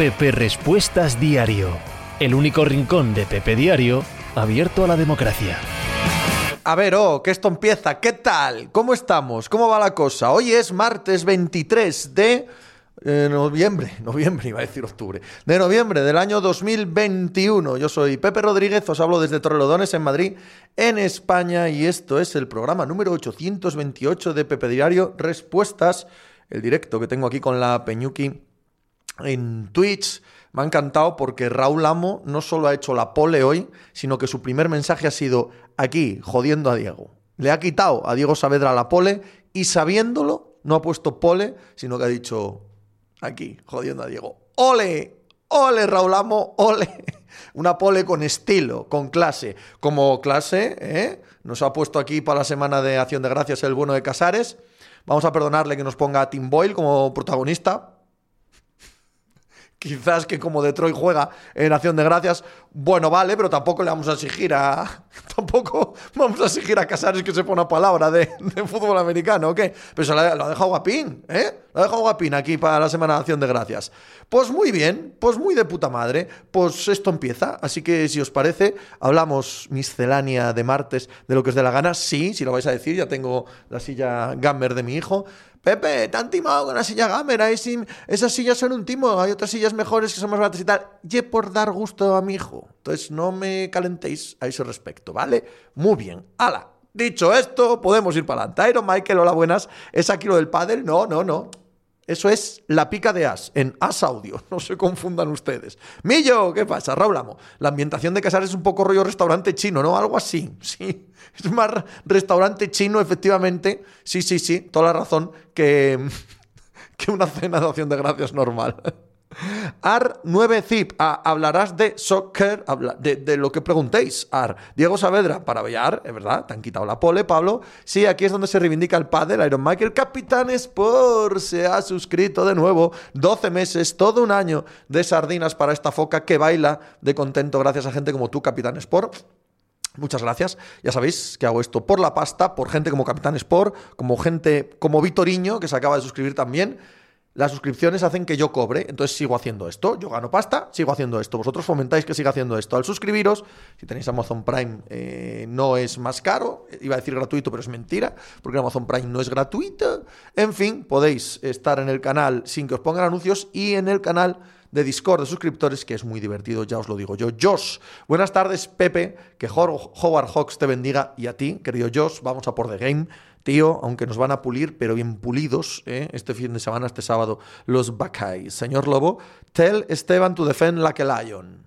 Pepe Respuestas Diario, el único rincón de Pepe Diario abierto a la democracia. A ver, oh, que esto empieza. ¿Qué tal? ¿Cómo estamos? ¿Cómo va la cosa? Hoy es martes 23 de eh, noviembre, noviembre iba a decir octubre, de noviembre del año 2021. Yo soy Pepe Rodríguez, os hablo desde Torrelodones en Madrid, en España, y esto es el programa número 828 de Pepe Diario Respuestas, el directo que tengo aquí con la Peñuki en Twitch. Me ha encantado porque Raúl Amo no solo ha hecho la pole hoy, sino que su primer mensaje ha sido aquí, jodiendo a Diego. Le ha quitado a Diego Saavedra la pole y sabiéndolo, no ha puesto pole, sino que ha dicho aquí, jodiendo a Diego. ¡Ole! ¡Ole, Raúl Amo! ¡Ole! Una pole con estilo, con clase. Como clase, ¿eh? Nos ha puesto aquí para la semana de Acción de Gracias el bueno de Casares. Vamos a perdonarle que nos ponga a Tim Boyle como protagonista, quizás que como Detroit juega en Acción de Gracias, bueno, vale, pero tampoco le vamos a exigir a. Tampoco vamos a exigir a Casares que se pone palabra de, fútbol americano, ¿ok? Pero se lo ha, dejado guapín, ¿eh? Lo ha dejado guapín aquí para la Semana de Acción de Gracias. Pues muy bien, pues muy de puta madre. Pues esto empieza. Así que si os parece, hablamos miscelánea de martes de lo que os dé la gana. Sí, si lo vais a decir, ya tengo la silla gamer de mi hijo. Pepe, te han timado con la silla gamer, sí, esas sillas son un timo, hay otras sillas mejores que son más baratas y tal. Y por dar gusto a mi hijo. Entonces no me calentéis a ese respecto, ¿vale? Muy bien. ¡Hala! Dicho esto, podemos ir para adelante. Iron Michael, hola buenas. ¿Es aquí lo del pádel? No, no, no. Eso es la pica de As, en As Audio. No se confundan ustedes. Millo, ¿qué pasa? Raulamo. La ambientación de Casares es un poco rollo restaurante chino, ¿no? Algo así. Sí. Es más restaurante chino, efectivamente. Sí, sí, sí. Toda la razón que, que una cena de acción de gracias normal. Ar 9Zip, ah, hablarás de soccer, de, lo que preguntéis. Ar, Diego Saavedra, para Bellar, es verdad, te han quitado la pole, Pablo. Sí, aquí es donde se reivindica el padre, Iron Michael. Capitán Sport se ha suscrito de nuevo. 12 meses, todo un año de sardinas para esta foca que baila de contento gracias a gente como tú, Capitán Sport. Muchas gracias. Ya sabéis que hago esto por la pasta, por gente como Capitán Sport, como gente como Vitoriño, que se acaba de suscribir también. Las suscripciones hacen que yo cobre, entonces sigo haciendo esto. Yo gano pasta, sigo haciendo esto. Vosotros fomentáis que siga haciendo esto. Al suscribiros, si tenéis Amazon Prime, eh, no es más caro. Iba a decir gratuito, pero es mentira, porque Amazon Prime no es gratuito. En fin, podéis estar en el canal sin que os pongan anuncios y en el canal de Discord de suscriptores, que es muy divertido, ya os lo digo yo. Josh, buenas tardes, Pepe, que Howard Hawks te bendiga y a ti, querido Josh, vamos a por The Game. Tío, aunque nos van a pulir, pero bien pulidos, ¿eh? este fin de semana, este sábado, los Buckeyes. Señor Lobo, tell Esteban to defend like a lion.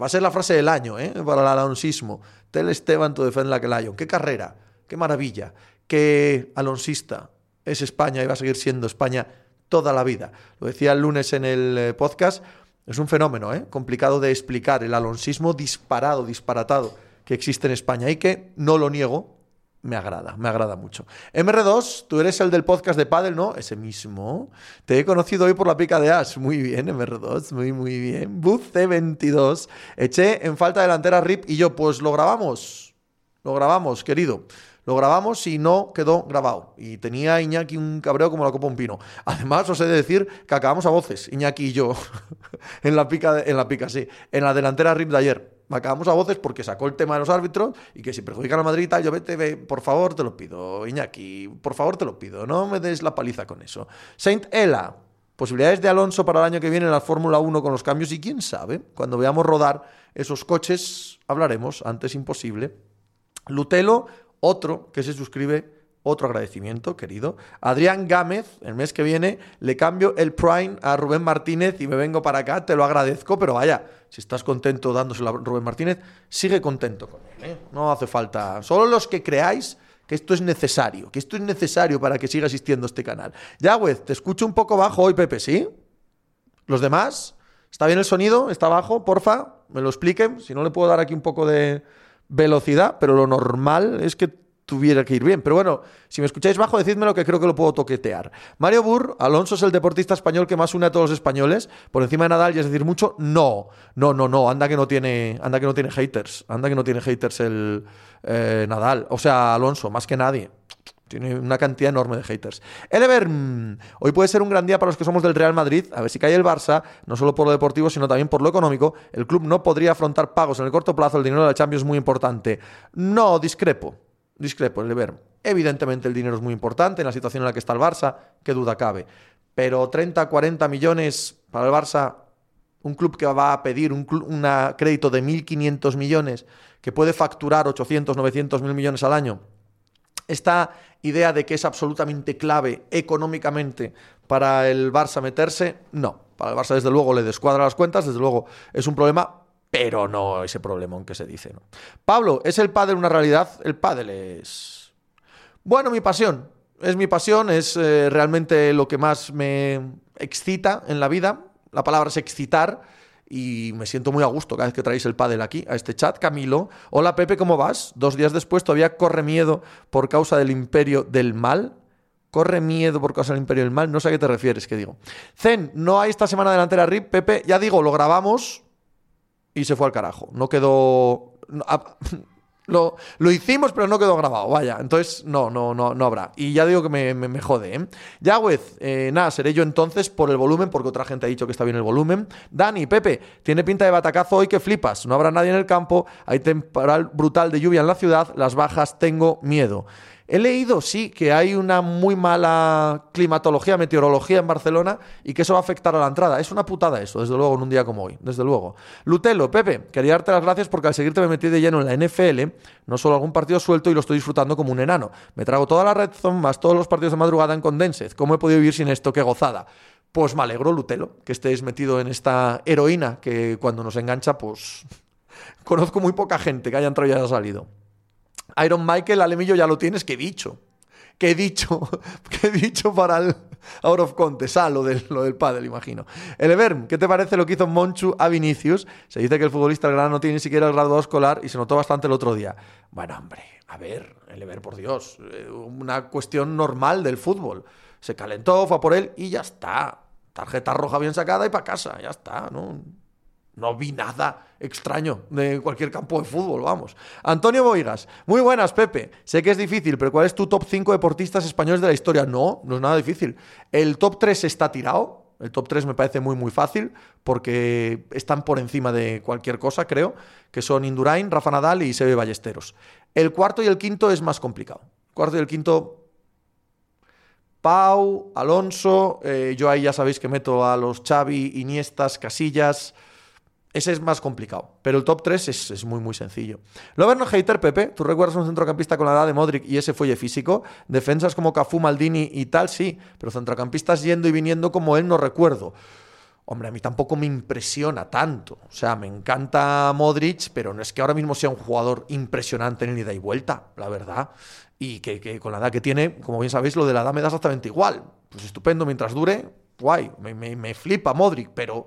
Va a ser la frase del año, ¿eh? Para el alonsismo. Tell Esteban to defend like a lion. Qué carrera, qué maravilla, qué alonsista es España y va a seguir siendo España toda la vida. Lo decía el lunes en el eh, podcast, es un fenómeno ¿eh? complicado de explicar, el alonsismo disparado, disparatado que existe en España y que, no lo niego, me agrada, me agrada mucho. MR2, tú eres el del podcast de Paddle, ¿no? Ese mismo. Te he conocido hoy por la pica de Ash. Muy bien, MR2, muy, muy bien. Booth C22. Eché en falta delantera RIP y yo, pues lo grabamos. Lo grabamos, querido. Lo grabamos y no quedó grabado. Y tenía Iñaki un cabreo como la copa un pino. Además, os he de decir que acabamos a voces, Iñaki y yo, en la pica, en la pica, sí, en la delantera RIP de ayer. Acabamos a voces porque sacó el tema de los árbitros y que si perjudican a Madrid tal, yo vete, ve, por favor, te lo pido, Iñaki, por favor, te lo pido, no me des la paliza con eso. Saint Ella, posibilidades de Alonso para el año que viene en la Fórmula 1 con los cambios y quién sabe, cuando veamos rodar esos coches, hablaremos, antes imposible. Lutelo, otro que se suscribe, otro agradecimiento, querido. Adrián Gámez, el mes que viene le cambio el Prime a Rubén Martínez y me vengo para acá, te lo agradezco, pero vaya, si estás contento dándoselo a Rubén Martínez, sigue contento con él. ¿eh? No hace falta. Solo los que creáis que esto es necesario, que esto es necesario para que siga existiendo este canal. Yahweh, te escucho un poco bajo hoy, Pepe, ¿sí? ¿Los demás? ¿Está bien el sonido? ¿Está bajo? Porfa, me lo expliquen. Si no, le puedo dar aquí un poco de velocidad, pero lo normal es que tuviera que ir bien. Pero bueno, si me escucháis bajo, decídmelo que creo que lo puedo toquetear. Mario Burr, Alonso es el deportista español que más une a todos los españoles, por encima de Nadal, y es decir mucho, no, no, no, no, anda que no tiene, anda que no tiene haters, anda que no tiene haters el eh, Nadal, o sea, Alonso, más que nadie. Tiene una cantidad enorme de haters. Elever, hoy puede ser un gran día para los que somos del Real Madrid. A ver si cae el Barça, no solo por lo deportivo, sino también por lo económico. El club no podría afrontar pagos en el corto plazo. El dinero de la Champions es muy importante. No, discrepo. Discrepo, Elever. Evidentemente el dinero es muy importante en la situación en la que está el Barça, qué duda cabe. Pero 30, 40 millones para el Barça, un club que va a pedir un, crédito de 1.500 millones, que puede facturar 800, 900 mil millones al año esta idea de que es absolutamente clave económicamente para el Barça meterse, no. Para el Barça, desde luego, le descuadra las cuentas, desde luego es un problema, pero no ese problema aunque se dice. ¿no? Pablo, ¿es el pádel una realidad? El pádel es. Bueno, mi pasión. Es mi pasión, es eh, realmente lo que más me excita en la vida. La palabra es excitar y me siento muy a gusto cada vez que traéis el pádel aquí, a este chat. Camilo, hola Pepe, ¿cómo vas? Dos días después todavía corre miedo por causa del imperio del mal. Corre miedo por causa del imperio del mal. No sé a qué te refieres, que digo. Zen, no hay esta semana delantera RIP. Pepe, ya digo, lo grabamos y se fue al carajo. No quedó... Lo, hicimos, pero no quedó grabado, vaya. Entonces, no, no, no, no habrá. Y ya digo que me, me, jode, ¿eh? Yagüez, eh, nada, seré yo entonces por el volumen, porque otra gente ha dicho que está bien el volumen. Dani, Pepe, tiene pinta de batacazo hoy que flipas. No habrá nadie en el campo, hay temporal brutal de lluvia en la ciudad, las bajas, tengo miedo. He leído, sí, que hay una muy mala climatología, meteorología en Barcelona y que eso va a afectar a la entrada. Es una putada eso, desde luego, en un día como hoy, desde luego. Lutelo, Pepe, quería darte las gracias porque al seguirte me metí de lleno en la NFL, no solo algún partido suelto y lo estoy disfrutando como un enano. Me trago toda la red zone más todos los partidos de madrugada en Condensed. ¿Cómo he podido vivir sin esto? ¡Qué gozada! Pues me alegro, Lutelo, que estés metido en esta heroína que cuando nos engancha, pues conozco muy poca gente que haya entrado y haya salido. Iron Michael, Alemillo, ya lo tienes, que dicho. Que dicho, que dicho para el Out of Contest, ah, lo del, lo del pádel, imagino. Elever, ¿qué te parece lo que hizo Monchu a Vinicius? Se dice que el futbolista del grano no tiene ni siquiera el grado escolar y se notó bastante el otro día. Bueno, hombre, a ver, Elever, por Dios, eh, una cuestión normal del fútbol. Se calentó, fue por él y ya está. Tarjeta roja bien sacada y para casa, ya está, ¿no? No vi nada extraño de cualquier campo de fútbol, vamos. Antonio Boigas, muy buenas, Pepe. Sé que es difícil, pero ¿cuál es tu top 5 deportistas españoles de la historia? No, no es nada difícil. El top 3 está tirado. El top 3 me parece muy, muy fácil porque están por encima de cualquier cosa, creo, que son Indurain, Rafa Nadal y Sebe Ballesteros. El cuarto y el quinto es más complicado. Cuarto y el quinto Pau, Alonso, eh, yo ahí ya sabéis que meto a los Xavi, Iniestas, Casillas, ese es más complicado, pero el top 3 es, muy, muy sencillo. Loverno Hater, Pepe, ¿tú recuerdas un centrocampista con la edad de Modric y ese fuelle físico? Defensas como Cafú, Maldini y tal, sí, pero centrocampistas yendo y viniendo como él no recuerdo. Hombre, a mí tampoco me impresiona tanto. O sea, me encanta Modric, pero no es que ahora mismo sea un jugador impresionante en ida y vuelta, la verdad. Y que, con la edad que tiene, como bien sabéis, lo de la edad me da exactamente igual. Pues estupendo mientras dure, guay, me, me flipa Modric, pero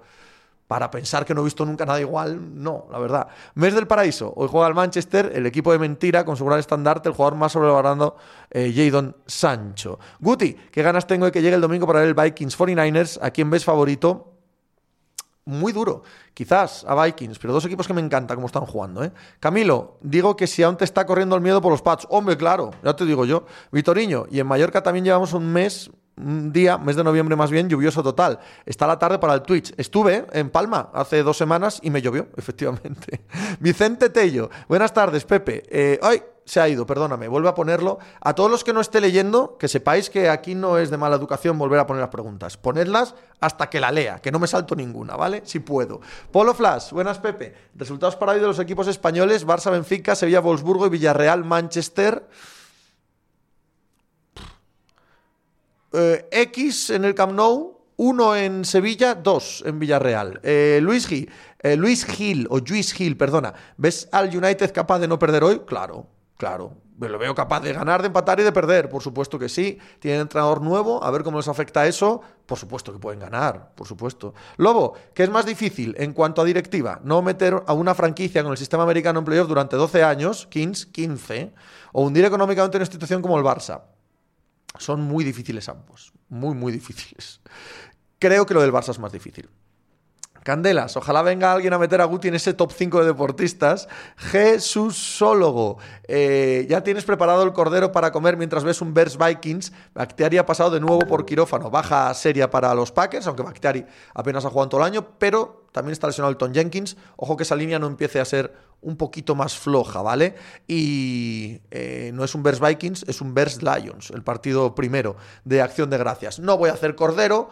para pensar que no he visto nunca nada igual, no, la verdad. Mes del Paraíso, hoy juega el Manchester, el equipo de mentira, con su gran estandarte, el jugador más sobrevalorado, eh, Jadon Sancho. Guti, ¿qué ganas tengo de que llegue el domingo para ver el Vikings 49ers? ¿A quién ves favorito? Muy duro, quizás a Vikings, pero dos equipos que me encanta cómo están jugando. ¿eh? Camilo, digo que si aún te está corriendo el miedo por los Pats, hombre, claro, ya te digo yo. Vitoriño, y en Mallorca también llevamos un mes un día, mes de noviembre más bien, lluvioso total. Está la tarde para el Twitch. Estuve en Palma hace dos semanas y me llovió, efectivamente. Vicente Tello, buenas tardes, Pepe. Eh, ay, se ha ido, perdóname, vuelve a ponerlo. A todos los que no esté leyendo, que sepáis que aquí no es de mala educación volver a poner las preguntas. Ponedlas hasta que la lea, que no me salto ninguna, ¿vale? Si puedo. Polo Flash, buenas Pepe. Resultados para hoy de los equipos españoles, Barça, Benfica, Sevilla, Wolfsburgo y Villarreal, Manchester. Eh, X en el Camp Nou, 1 en Sevilla, 2 en Villarreal. Eh, Luis, Gil, eh, Luis Gil, o Luis Gil, perdona, ¿ves al United capaz de no perder hoy? Claro, claro. Lo veo capaz de ganar, de empatar y de perder. Por supuesto que sí. Tienen entrenador nuevo. A ver cómo les afecta eso. Por supuesto que pueden ganar. Por supuesto. Lobo, ¿qué es más difícil en cuanto a directiva? ¿No meter a una franquicia con el sistema americano en playoff durante 12 años, 15, 15, o hundir económicamente una institución como el Barça? Son muy difíciles ambos, muy, muy difíciles. Creo que lo del Barça es más difícil. Candelas, ojalá venga alguien a meter a Guti en ese top 5 de deportistas. Jesúsólogo, eh, ¿ya tienes preparado el cordero para comer mientras ves un Bears Vikings? Bactiari ha pasado de nuevo por quirófano, baja seria para los Packers, aunque Bactiari apenas ha jugado todo el año, pero también está lesionado el Tom Jenkins. Ojo que esa línea no empiece a ser un poquito más floja, ¿vale? Y eh, no es un Bears Vikings, es un Bears Lions, el partido primero de Acción de Gracias. No voy a hacer cordero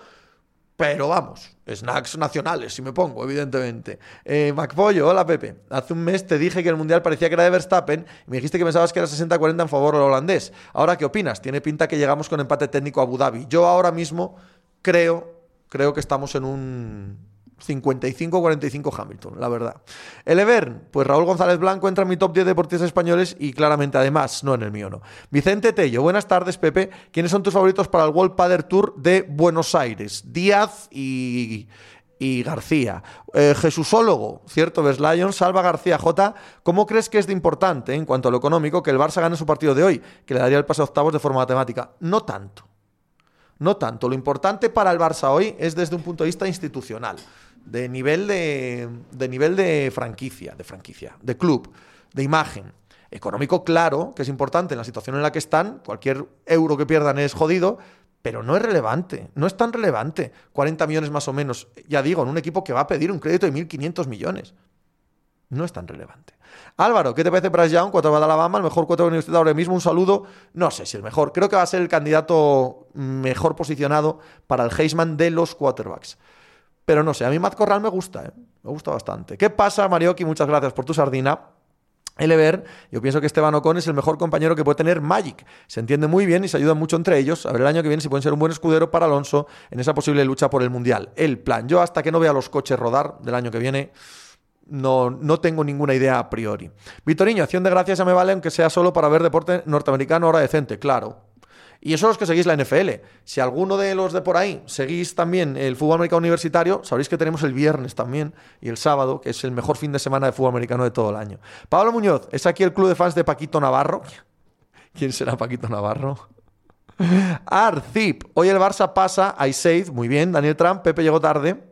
pero vamos, snacks nacionales, si me pongo, evidentemente. Eh, MacPollo, hola Pepe. Hace un mes te dije que el mundial parecía que era de Verstappen y me dijiste que pensabas que era 60-40 en favor del holandés. Ahora, ¿qué opinas? Tiene pinta que llegamos con empate técnico a Abu Dhabi. Yo ahora mismo creo, creo que estamos en un 55-45 Hamilton, la verdad. El Evern, pues Raúl González Blanco entra en mi top 10 deportistas españoles y claramente además, no en el mío, no. Vicente Tello, buenas tardes, Pepe. ¿Quiénes son tus favoritos para el World Padder Tour de Buenos Aires? Díaz y, y García. Eh, Jesúsólogo, cierto, Lions, Salva García J. ¿Cómo crees que es de importante, en cuanto a lo económico, que el Barça gane su partido de hoy, que le daría el pase a octavos de forma matemática? No tanto. No tanto. Lo importante para el Barça hoy es desde un punto de vista institucional de nivel de, de nivel de franquicia, de franquicia, de club, de imagen. Económico, claro, que es importante en la situación en la que están, cualquier euro que pierdan es jodido, pero no es relevante, no es tan relevante. 40 millones más o menos, ya digo, en un equipo que va a pedir un crédito de 1.500 millones. No es tan relevante. Álvaro, ¿qué te parece Bryce Young, cuatro de Alabama, el mejor cuatro de universidad ahora mismo? Un saludo. No sé si el mejor. Creo que va a ser el candidato mejor posicionado para el Heisman de los quarterbacks. Pero no sé, a mí Matt Corral me gusta, ¿eh? me gusta bastante. ¿Qué pasa, Marioki? Muchas gracias por tu sardina. Elever, yo pienso que Esteban Ocon es el mejor compañero que puede tener Magic. Se entiende muy bien y se ayudan mucho entre ellos. A ver el año que viene si pueden ser un buen escudero para Alonso en esa posible lucha por el Mundial. El plan. Yo hasta que no vea los coches rodar del año que viene, no, no tengo ninguna idea a priori. Vitoriño, acción de gracias ya me vale aunque sea solo para ver deporte norteamericano ahora decente. Claro, y eso los que seguís la NFL. Si alguno de los de por ahí seguís también el fútbol americano universitario, sabréis que tenemos el viernes también y el sábado, que es el mejor fin de semana de fútbol americano de todo el año. Pablo Muñoz, ¿es aquí el club de fans de Paquito Navarro? ¿Quién será Paquito Navarro? Arcip, hoy el Barça pasa a Isaid, muy bien, Daniel Trump, Pepe llegó tarde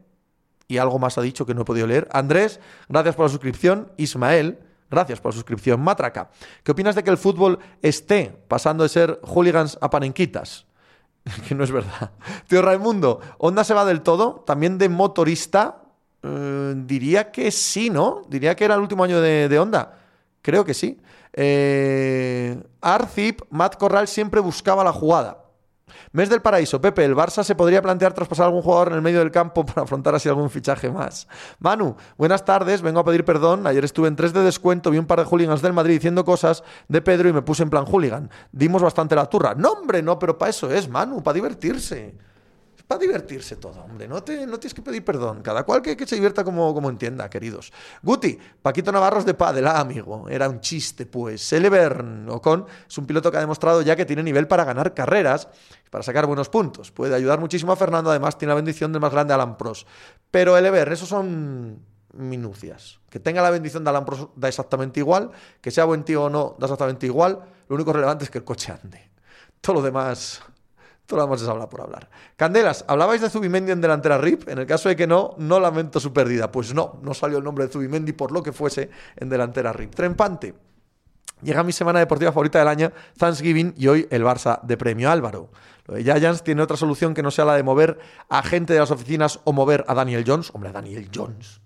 y algo más ha dicho que no he podido leer. Andrés, gracias por la suscripción. Ismael, Gracias por la suscripción. Matraca, ¿qué opinas de que el fútbol esté pasando de ser hooligans a panenquitas? que no es verdad. Tío Raimundo, ¿Honda se va del todo? ¿También de motorista? Eh, diría que sí, ¿no? Diría que era el último año de, de Honda. Creo que sí. Eh, Arcip, Matt Corral siempre buscaba la jugada. Mes del paraíso, Pepe, ¿el Barça se podría plantear traspasar a algún jugador en el medio del campo para afrontar así algún fichaje más? Manu, buenas tardes, vengo a pedir perdón. Ayer estuve en 3 de descuento, vi un par de hooligans del Madrid diciendo cosas de Pedro y me puse en plan hooligan. Dimos bastante la turra. No, hombre, no, pero para eso es, Manu, para divertirse para divertirse todo, hombre. No, te, no tienes que pedir perdón. Cada cual que, se divierta como, como, entienda, queridos. Guti, Paquito Navarros de Padela, amigo. Era un chiste, pues. Elevern Ocon es un piloto que ha demostrado ya que tiene nivel para ganar carreras, para sacar buenos puntos. Puede ayudar muchísimo a Fernando. Además, tiene la bendición del más grande Alan Pros. Pero Elevern, esos son minucias. Que tenga la bendición de Alan Pros da exactamente igual. Que sea buen tío o no, da exactamente igual. Lo único relevante es que el coche ande. Todo lo demás todo lo demás es hablar por hablar. Candelas, ¿hablabais de Zubimendi en delantera RIP? En el caso de que no, no lamento su pérdida. Pues no, no salió el nombre de Zubimendi por lo que fuese en delantera RIP. Trempante. Llega mi semana deportiva favorita del año, Thanksgiving, y hoy el Barça de premio Álvaro. Lo de Giants tiene otra solución que no sea la de mover a gente de las oficinas o mover a Daniel Jones. Hombre, a Daniel Jones.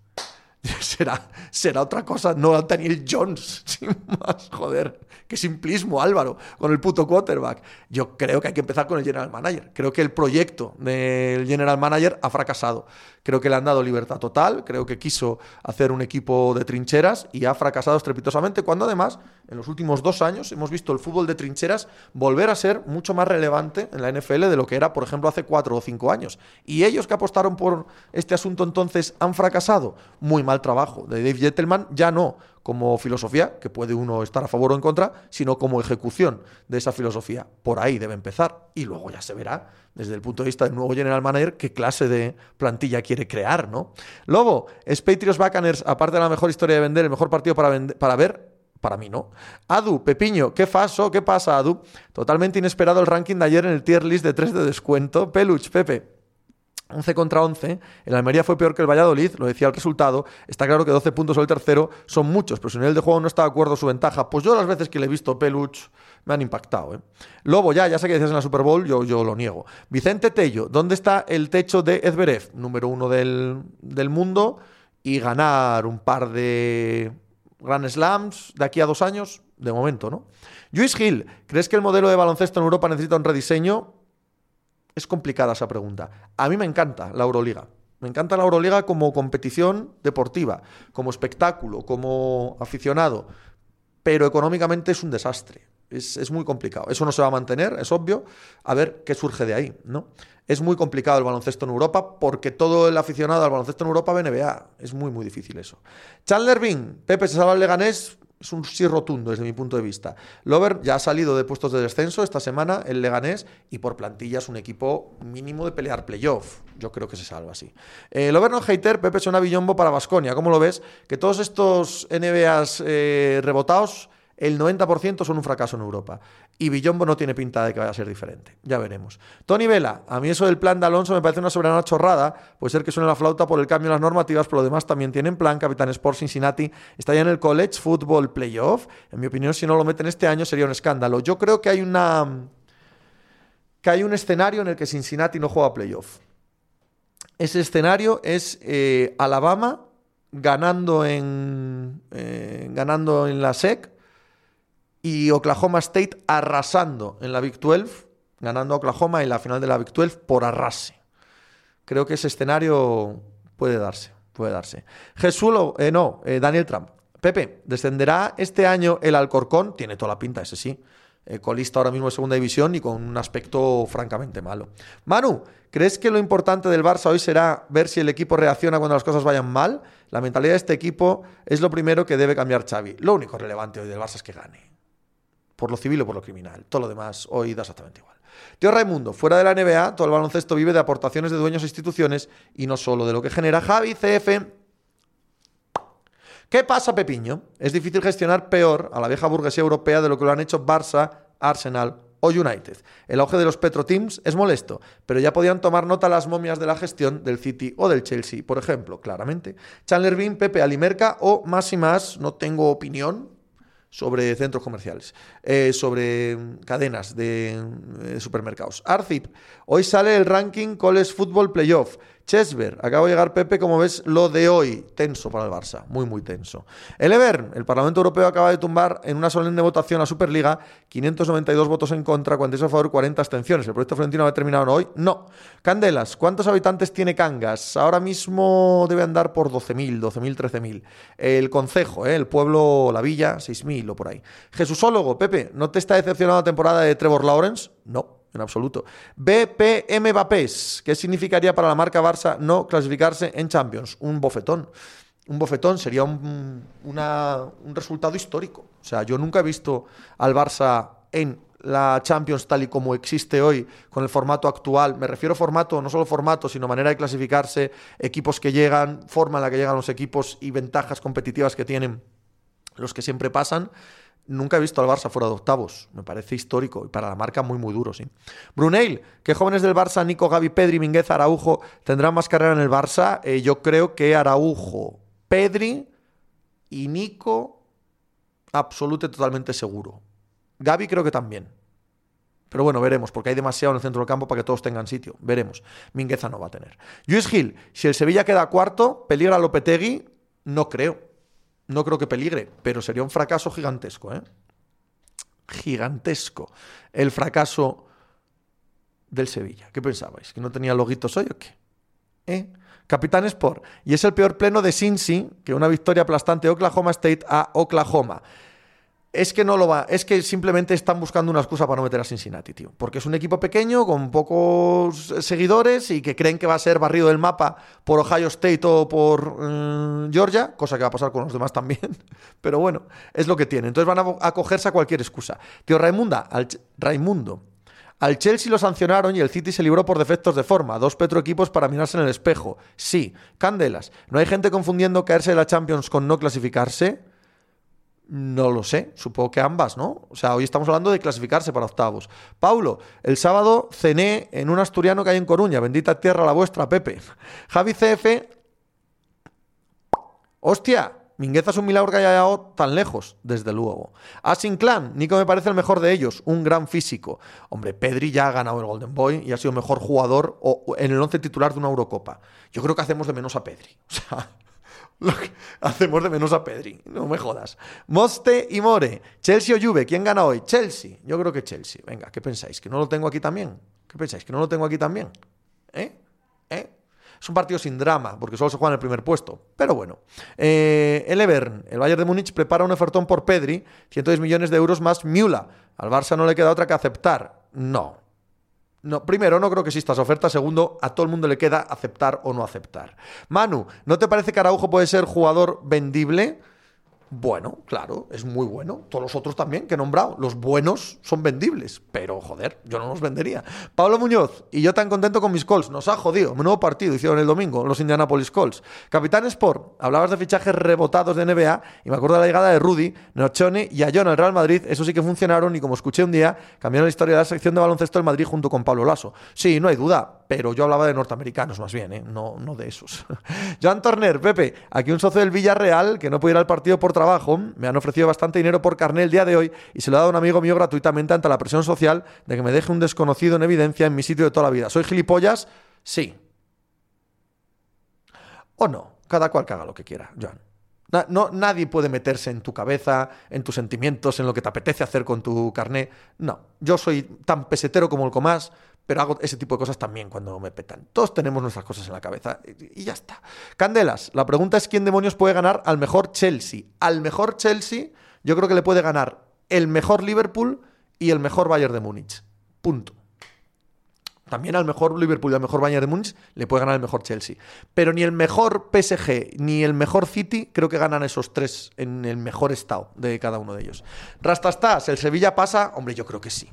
será, será otra cosa, no Daniel Jones, sin más, joder. Qué simplismo, Álvaro, con el puto quarterback. Yo creo que hay que empezar con el general manager. Creo que el proyecto del general manager ha fracasado. Creo que le han dado libertad total, creo que quiso hacer un equipo de trincheras y ha fracasado estrepitosamente, cuando además en los últimos dos años hemos visto el fútbol de trincheras volver a ser mucho más relevante en la NFL de lo que era, por ejemplo, hace cuatro o cinco años. Y ellos que apostaron por este asunto entonces han fracasado. Muy mal trabajo. De Dave Gentleman ya no como filosofía, que puede uno estar a favor o en contra, sino como ejecución de esa filosofía. Por ahí debe empezar y luego ya se verá desde el punto de vista del nuevo general manager qué clase de plantilla quiere crear, ¿no? Lobo, ¿es aparte de la mejor historia de vender, el mejor partido para, para ver? Para mí no. Adu, Pepiño, ¿qué pasó? ¿Qué pasa, Adu? Totalmente inesperado el ranking de ayer en el tier list de 3 de descuento. Peluch, Pepe. 11 contra 11, el Almería fue peor que el Valladolid, lo decía el resultado, está claro que 12 puntos al tercero son muchos, pero si nivel de juego no está de acuerdo su ventaja, pues yo las veces que le he visto Peluch me han impactado. ¿eh? Lobo, ya, ya sé que decías en la Super Bowl, yo, yo lo niego. Vicente Tello, ¿dónde está el techo de Edberev? Número uno del, del mundo y ganar un par de Grand Slams de aquí a dos años, de momento, ¿no? Luis Gil, ¿crees que el modelo de baloncesto en Europa necesita un rediseño? Es complicada esa pregunta. A mí me encanta la Euroliga. Me encanta la Euroliga como competición deportiva, como espectáculo, como aficionado, pero económicamente es un desastre. Es, es, muy complicado. Eso no se va a mantener, es obvio. A ver qué surge de ahí, ¿no? Es muy complicado el baloncesto en Europa porque todo el aficionado al baloncesto en Europa ve NBA. Es muy, muy difícil eso. Chandler Bing, Pepe se salva el Leganés, es un sí rotundo desde mi punto de vista. Lover ya ha salido de puestos de descenso esta semana, el Leganés, y por plantilla es un equipo mínimo de pelear playoff. Yo creo que se salva así. Eh, Lover no hater, Pepe suena billombo para Basconia. ¿Cómo lo ves? Que todos estos NBAs eh, rebotados el 90% son un fracaso en Europa. Y Villombo no tiene pinta de que vaya a ser diferente. Ya veremos. Tony Vela, a mí eso del plan de Alonso me parece una soberana chorrada. Puede ser que suene la flauta por el cambio en las normativas, pero lo demás también tienen plan. Capitán Sports Cincinnati está en el College Football Playoff. En mi opinión, si no lo meten este año sería un escándalo. Yo creo que hay una. que hay un escenario en el que Cincinnati no juega playoff. Ese escenario es eh, Alabama ganando en, eh, ganando en la SEC y Oklahoma State arrasando en la Big 12, ganando a Oklahoma en la final de la Big 12 por arrase. Creo que ese escenario puede darse, puede darse. Jesús, eh, no, eh, Daniel Trump. Pepe, ¿descenderá este año el Alcorcón? Tiene toda la pinta, ese sí. Eh, colista ahora mismo en segunda división y con un aspecto francamente malo. Manu, ¿crees que lo importante del Barça hoy será ver si el equipo reacciona cuando las cosas vayan mal? La mentalidad de este equipo es lo primero que debe cambiar Xavi. Lo único relevante hoy del Barça es que gane por lo civil o por lo criminal. Todo lo demás hoy da exactamente igual. Tío Raimundo, fuera de la NBA, todo el baloncesto vive de aportaciones de dueños e instituciones y no solo de lo que genera Javi, CF. ¿Qué pasa, Pepiño? Es difícil gestionar peor a la vieja burguesía europea de lo que lo han hecho Barça, Arsenal o United. El auge de los Petro Teams es molesto, pero ya podían tomar nota las momias de la gestión del City o del Chelsea, por ejemplo, claramente. Chandler Bean, Pepe Alimerca o más y más, no tengo opinión, sobre centros comerciales, eh, sobre cadenas de eh, supermercados. Arcip, hoy sale el ranking College Football Playoff. Chesver, acabo de llegar Pepe, como ves, lo de hoy, tenso para el Barça, muy, muy tenso. El Evern, el Parlamento Europeo acaba de tumbar en una solemne votación a Superliga 592 votos en contra, 46 a favor, 40 abstenciones. ¿El proyecto Florentino ha terminado hoy? No. Candelas, ¿cuántos habitantes tiene Cangas? Ahora mismo debe andar por 12.000, 12.000, 13.000. El concejo, ¿eh? el pueblo, la villa, 6.000 o por ahí. Jesúsólogo, Pepe, ¿no te está decepcionando la temporada de Trevor Lawrence? No en absoluto. BPM Vapés, ¿qué significaría para la marca Barça no clasificarse en Champions? Un bofetón. Un bofetón sería un, un resultado histórico. O sea, yo nunca he visto al Barça en la Champions tal y como existe hoy, con el formato actual. Me refiero a formato, no solo formato, sino manera de clasificarse, equipos que llegan, forma en la que llegan los equipos y ventajas competitivas que tienen los que siempre pasan. Nunca he visto al Barça fuera de octavos. Me parece histórico y para la marca muy, muy duro, sí. Brunel, ¿qué jóvenes del Barça, Nico, Gaby, Pedri, Minguez, Araujo, tendrán más carrera en el Barça? Eh, yo creo que Araujo, Pedri y Nico, absolutamente totalmente seguro. Gaby creo que también. Pero bueno, veremos, porque hay demasiado en el centro del campo para que todos tengan sitio. Veremos. Mingueza no va a tener. Luis Gil, si el Sevilla queda cuarto, peligra Lopetegui, no creo no creo que peligre, pero sería un fracaso gigantesco, ¿eh? Gigantesco. El fracaso del Sevilla. ¿Qué pensabais? ¿Que no tenía loguitos hoy o qué? ¿Eh? Capitán Sport. Y es el peor pleno de Cincy que una victoria aplastante de Oklahoma State a Oklahoma es que no lo va, es que simplemente están buscando una excusa para no meter a Cincinnati, tío. Porque es un equipo pequeño, con pocos seguidores y que creen que va a ser barrido del mapa por Ohio State o por mm, Georgia, cosa que va a pasar con los demás también. Pero bueno, es lo que tiene. Entonces van a acogerse a cualquier excusa. Tío Raimunda, al, Raimundo. Al Chelsea lo sancionaron y el City se libró por defectos de forma. Dos Petro equipos para mirarse en el espejo. Sí. Candelas. ¿No hay gente confundiendo caerse de la Champions con no clasificarse? No lo sé, supongo que ambas, ¿no? O sea, hoy estamos hablando de clasificarse para octavos. Paulo, el sábado cené en un asturiano que hay en Coruña. Bendita tierra la vuestra, Pepe. Javi CF. Hostia, Mingueza es un milagro que haya llegado tan lejos, desde luego. Asin Clan, Nico me parece el mejor de ellos, un gran físico. Hombre, Pedri ya ha ganado el Golden Boy y ha sido mejor jugador o, en el once titular de una Eurocopa. Yo creo que hacemos de menos a Pedri. O sea, hacemos de menos a Pedri, no me jodas. Moste y More, Chelsea o Juve, ¿quién gana hoy? Chelsea, yo creo que Chelsea. Venga, ¿qué pensáis? ¿Que no lo tengo aquí también? ¿Qué pensáis? ¿Que no lo tengo aquí también? ¿Eh? ¿Eh? Es un partido sin drama, porque solo se juega en el primer puesto. Pero bueno. Eh, el Evern, el Bayern de Múnich, prepara un ofertón por Pedri, 110 millones de euros más Miula. Al Barça no le queda otra que aceptar. No, no, primero, no creo que exista esa oferta. Segundo, a todo el mundo le queda aceptar o no aceptar. Manu, ¿no te parece que Araujo puede ser jugador vendible? Bueno, claro, es muy bueno. Todos los otros también que he nombrado. Los buenos son vendibles. Pero, joder, yo no los vendería. Pablo Muñoz, y yo tan contento con mis Colts. Nos ha jodido. nuevo partido hicieron el domingo, los Indianapolis Colts. Capitán Sport, hablabas de fichajes rebotados de NBA y me acuerdo de la llegada de Rudy, Nochoni y Ayón al Real Madrid. Eso sí que funcionaron y como escuché un día, cambiaron la historia de la sección de baloncesto del Madrid junto con Pablo Lasso. Sí, no hay duda pero yo hablaba de norteamericanos más bien, ¿eh? no, no de esos. Joan Turner, Pepe, aquí un socio del Villarreal que no puede ir al partido por trabajo, me han ofrecido bastante dinero por carné el día de hoy y se lo ha dado a un amigo mío gratuitamente ante la presión social de que me deje un desconocido en evidencia en mi sitio de toda la vida. ¿Soy gilipollas? Sí. O no, cada cual que haga lo que quiera, Joan. No, nadie puede meterse en tu cabeza, en tus sentimientos, en lo que te apetece hacer con tu carné. No, yo soy tan pesetero como el comás, pero hago ese tipo de cosas también cuando me petan. Todos tenemos nuestras cosas en la cabeza y ya está. Candelas, la pregunta es quién demonios puede ganar al mejor Chelsea. Al mejor Chelsea yo creo que le puede ganar el mejor Liverpool y el mejor Bayern de Múnich. Punto. También al mejor Liverpool y al mejor Bayern de Múnich le puede ganar el mejor Chelsea. Pero ni el mejor PSG ni el mejor City creo que ganan esos tres en el mejor estado de cada uno de ellos. Rastastas, ¿el Sevilla pasa? Hombre, yo creo que sí.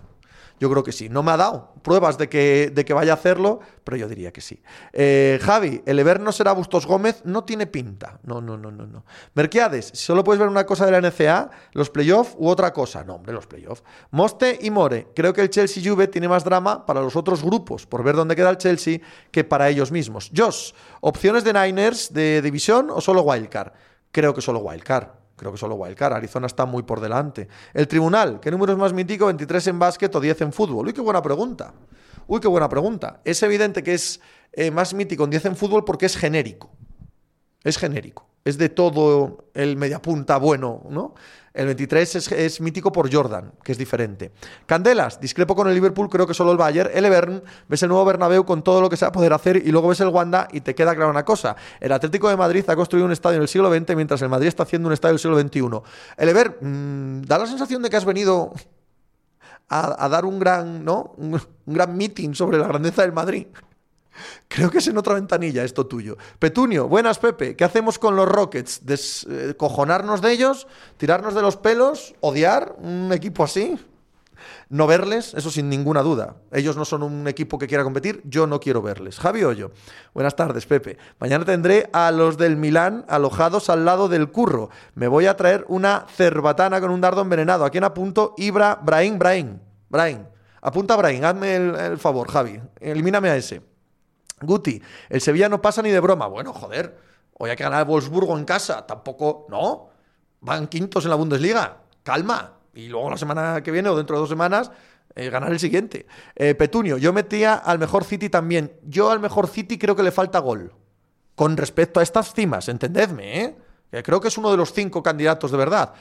Yo creo que sí. No me ha dado pruebas de que, de que vaya a hacerlo, pero yo diría que sí. Eh, Javi, el Ever no será Bustos Gómez, no tiene pinta. No, no, no, no, no. Merquiades, solo puedes ver una cosa de la NCA, los playoffs u otra cosa. No, hombre, los playoffs. Moste y More, creo que el Chelsea Juve tiene más drama para los otros grupos, por ver dónde queda el Chelsea, que para ellos mismos. Josh, opciones de Niners de división o solo Wildcard? Creo que solo Wildcard. Creo que solo Wildcard. Arizona está muy por delante. El tribunal, ¿qué número es más mítico? ¿23 en básquet o 10 en fútbol? Uy, qué buena pregunta. Uy, qué buena pregunta. Es evidente que es eh, más mítico en 10 en fútbol porque es genérico. Es genérico. Es de todo el mediapunta bueno, ¿no? El 23 es, mítico por Jordan, que es diferente. Candelas, discrepo con el Liverpool, creo que solo el Bayern. El Evern, ves el nuevo Bernabéu con todo lo que se va a poder hacer y luego ves el Wanda y te queda clara una cosa. El Atlético de Madrid ha construido un estadio en el siglo XX mientras el Madrid está haciendo un estadio del siglo XXI. El mm, da la sensación de que has venido a, dar un gran, ¿no? un gran meeting sobre la grandeza del Madrid. Creo que es en otra ventanilla esto tuyo. Petunio, buenas Pepe. ¿Qué hacemos con los Rockets? ¿Descojonarnos de ellos? ¿Tirarnos de los pelos? ¿Odiar un equipo así? No verles, eso sin ninguna duda. Ellos no son un equipo que quiera competir, yo no quiero verles. Javi Hoyo, buenas tardes, Pepe. Mañana tendré a los del Milán alojados al lado del curro. Me voy a traer una cerbatana con un dardo envenenado. ¿A quién apunto? Ibra, Brain, Brain. Brain. Apunta a Brain, hazme el favor, Javi. Elimíname a ese. Guti, el Sevilla no pasa ni de broma. Bueno, joder, hoy hay que ganar Wolfsburgo en casa. Tampoco, no. Van quintos en la Bundesliga. Calma. Y luego la semana que viene o dentro de dos semanas eh, ganar el siguiente. Eh, Petunio, yo metía al mejor City también. Yo al mejor City creo que le falta gol. Con respecto a estas cimas, entendedme, ¿eh? creo que es uno de los cinco candidatos de verdad.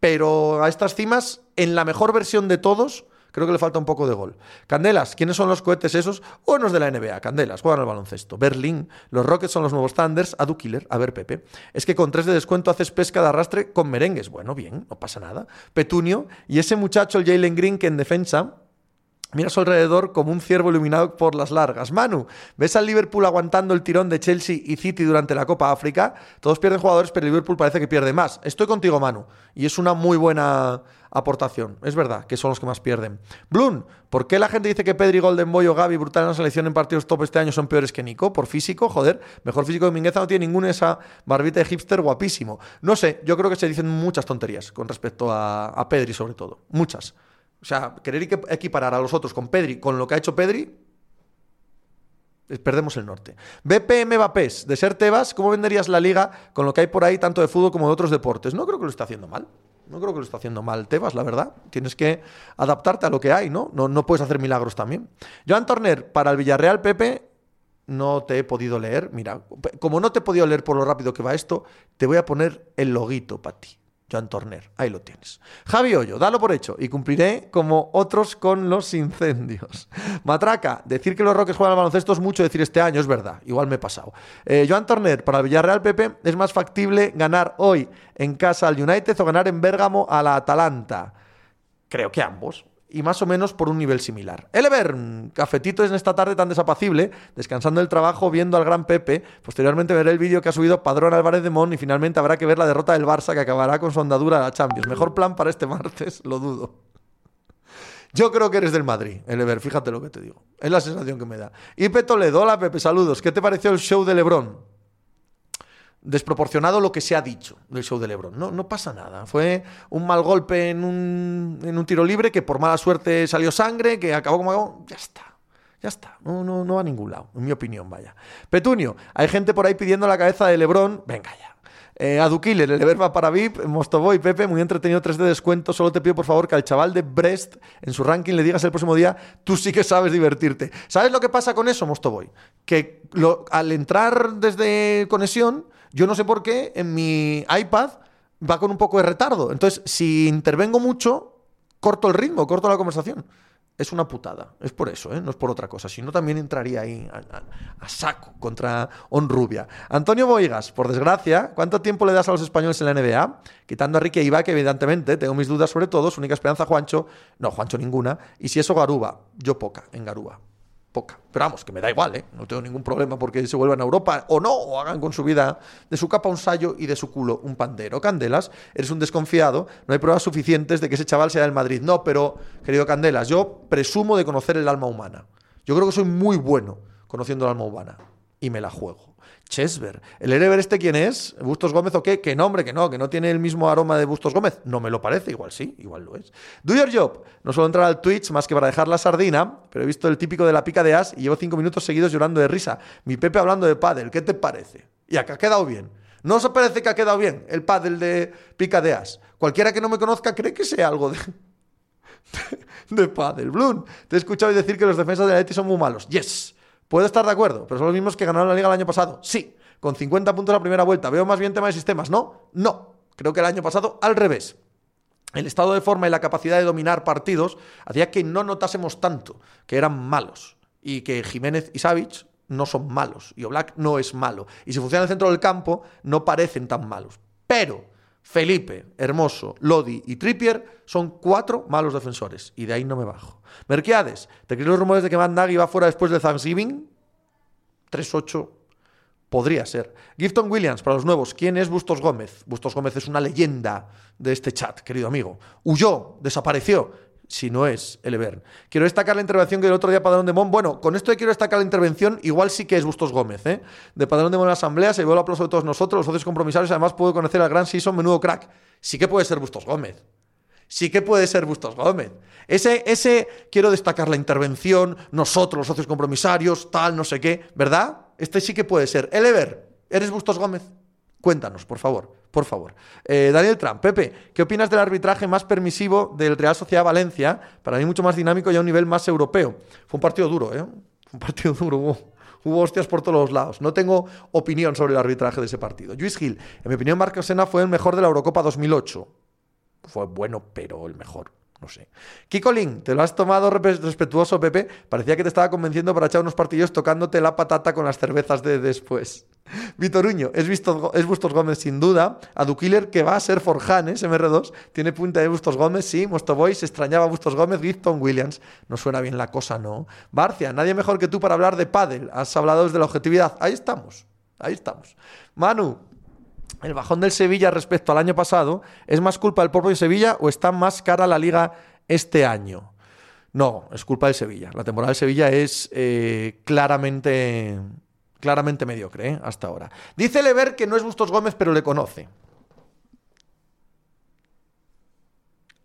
Pero a estas cimas, en la mejor versión de todos, Creo que le falta un poco de gol. Candelas, ¿quiénes son los cohetes esos? Buenos de la NBA. Candelas, juegan al baloncesto. Berlín, los Rockets son los nuevos Thunders. Adu Killer, a ver, Pepe. Es que con tres de descuento haces pesca de arrastre con merengues. Bueno, bien, no pasa nada. Petunio, y ese muchacho, el Jalen Green, que en defensa Mira a su alrededor como un ciervo iluminado por las largas. Manu, ¿ves al Liverpool aguantando el tirón de Chelsea y City durante la Copa África? Todos pierden jugadores, pero Liverpool parece que pierde más. Estoy contigo, Manu. Y es una muy buena aportación. Es verdad que son los que más pierden. Bloom, ¿por qué la gente dice que Pedri, Golden Boy o Gaby brutal en la selección en partidos top este año son peores que Nico? Por físico, joder. Mejor físico de Mingueza no tiene ninguna esa barbita de hipster guapísimo. No sé, yo creo que se dicen muchas tonterías con respecto a, Pedri sobre todo. Muchas. O sea, querer equiparar a los otros con Pedri, con lo que ha hecho Pedri, perdemos el norte. BPM Vapés, de ser Tebas, ¿cómo venderías la liga con lo que hay por ahí tanto de fútbol como de otros deportes? No creo que lo esté haciendo mal. No creo que lo esté haciendo mal Tebas, la verdad. Tienes que adaptarte a lo que hay, ¿no? No, no puedes hacer milagros también. Joan Torner, para el Villarreal, Pepe, no te he podido leer. Mira, como no te he podido leer por lo rápido que va esto, te voy a poner el loguito para ti. Joan Torner. Ahí lo tienes. Javi Hoyo, dalo por hecho y cumpliré como otros con los incendios. Matraca, decir que los Roques juegan al baloncesto es mucho decir este año, es verdad. Igual me he pasado. Eh, Joan Torner, para el Villarreal Pepe, es más factible ganar hoy en casa al United o ganar en Bérgamo a la Atalanta. Creo que ambos y más o menos por un nivel similar. Elever, cafetito en esta tarde tan desapacible, descansando del trabajo, viendo al gran Pepe. Posteriormente veré el vídeo que ha subido Padrón Álvarez de Mon y finalmente habrá que ver la derrota del Barça que acabará con su andadura a la Champions. Mejor plan para este martes, lo dudo. Yo creo que eres del Madrid, Elever, fíjate lo que te digo. Es la sensación que me da. Y Toledo, hola Pepe, saludos. ¿Qué te pareció el show de Lebron? Desproporcionado lo que se ha dicho del show de Lebron. No, no pasa nada. Fue un mal golpe en un, en un tiro libre que por mala suerte salió sangre, que acabó como Ya está. Ya está, no, no, va a ningún lado, en mi opinión, vaya. Petunio, hay gente por ahí pidiendo la cabeza de Lebron. Venga ya. Eh, el Everba para VIP, Mostoboy, Pepe, muy entretenido, 3 de descuento. Solo te pido, por favor, que al chaval de Brest, en su ranking, le digas el próximo día, tú sí que sabes divertirte. ¿Sabes lo que pasa con eso, Mostoboy? Que al entrar desde conexión, yo no sé por qué en mi iPad va con un poco de retardo. Entonces, si intervengo mucho, corto el ritmo, corto la conversación. Es una putada. Es por eso, ¿eh? no es por otra cosa. Si no, también entraría ahí a, saco contra Onrubia. Antonio Boigas, por desgracia, ¿cuánto tiempo le das a los españoles en la NBA? Quitando a Ricky Iba, que evidentemente tengo mis dudas sobre todo. Su única esperanza, Juancho. No, Juancho ninguna. Y si eso, Garuba. Yo poca en Garuba poca. Pero vamos, que me da igual, ¿eh? No tengo ningún problema porque se vuelvan a Europa o no, o hagan con su vida de su capa un sallo y de su culo un pandero. Candelas, eres un desconfiado, no hay pruebas suficientes de que ese chaval sea del Madrid. No, pero, querido Candelas, yo presumo de conocer el alma humana. Yo creo que soy muy bueno conociendo el alma humana y me la juego. Chesver. ¿El Erever este quién es? ¿Bustos Gómez o qué? Que nombre, que no, que no tiene el mismo aroma de Bustos Gómez. No me lo parece, igual sí, igual lo es. Do your job. No suelo entrar al Twitch más que para dejar la sardina, pero he visto el típico de la pica de as y llevo cinco minutos seguidos llorando de risa. Mi Pepe hablando de pádel, ¿qué te parece? Y acá ha quedado bien. ¿No os parece que ha quedado bien el pádel de pica de as? Cualquiera que no me conozca cree que sea algo de... de, pádel. Bloom, te he escuchado decir que los defensas de la Leti son muy malos. Yes. Puedo estar de acuerdo, pero son los mismos que ganaron la liga el año pasado. Sí, con 50 puntos la primera vuelta. Veo más bien tema de sistemas, ¿no? No. Creo que el año pasado al revés. El estado de forma y la capacidad de dominar partidos hacía que no notásemos tanto que eran malos y que Jiménez y Savic no son malos y Oblak no es malo. Y si funciona el centro del campo, no parecen tan malos. Pero Felipe, Hermoso, Lodi y Trippier son cuatro malos defensores y de ahí no me bajo. Merquiades, ¿te crees los rumores de que Van Nagy va fuera después de Thanksgiving? 3-8 podría ser. Gifton Williams, para los nuevos, ¿quién es Bustos Gómez? Bustos Gómez es una leyenda de este chat, querido amigo. Huyó, desapareció si no es el Ebern. Quiero destacar la intervención que el otro día Padrón de Mon. Bueno, con esto quiero destacar la intervención, igual sí que es Bustos Gómez, ¿eh? De Padrón de Mon en la asamblea, se llevó el aplauso de todos nosotros, los socios compromisarios, además puedo conocer al gran Season, menudo crack. Sí que puede ser Bustos Gómez. Sí que puede ser Bustos Gómez. Ese, ese, quiero destacar la intervención, nosotros, los socios compromisarios, tal, no sé qué, ¿verdad? Este sí que puede ser. El Ever, ¿eres Bustos Gómez? Cuéntanos, por favor, por favor. Eh, Daniel Trump, Pepe, ¿qué opinas del arbitraje más permisivo del Real Sociedad Valencia? Para mí mucho más dinámico y a un nivel más europeo. Fue un partido duro, ¿eh? Un partido duro, hubo, hostias por todos los lados. No tengo opinión sobre el arbitraje de ese partido. Luis Gil, en mi opinión, Marco Sena fue el mejor de la Eurocopa 2008. Fue bueno, pero el mejor. No sé. Kiko Lin, ¿te lo has tomado respetuoso, Pepe? Parecía que te estaba convenciendo para echar unos partidos tocándote la patata con las cervezas de después. Vitoruño, es, es Bustos Gómez sin duda. A que va a ser Forjanes, MR2, tiene punta de Bustos Gómez, sí. Mostoboy se extrañaba a Bustos Gómez, Gifton Williams. No suena bien la cosa, ¿no? Barcia, nadie mejor que tú para hablar de pádel. Has hablado desde la objetividad. Ahí estamos, ahí estamos. Manu, el bajón del Sevilla respecto al año pasado, ¿es más culpa del propio Sevilla o está más cara la liga este año? No, es culpa del Sevilla. La temporada del Sevilla es eh, claramente, claramente mediocre ¿eh? hasta ahora. Dice Lever que no es Bustos Gómez, pero le conoce.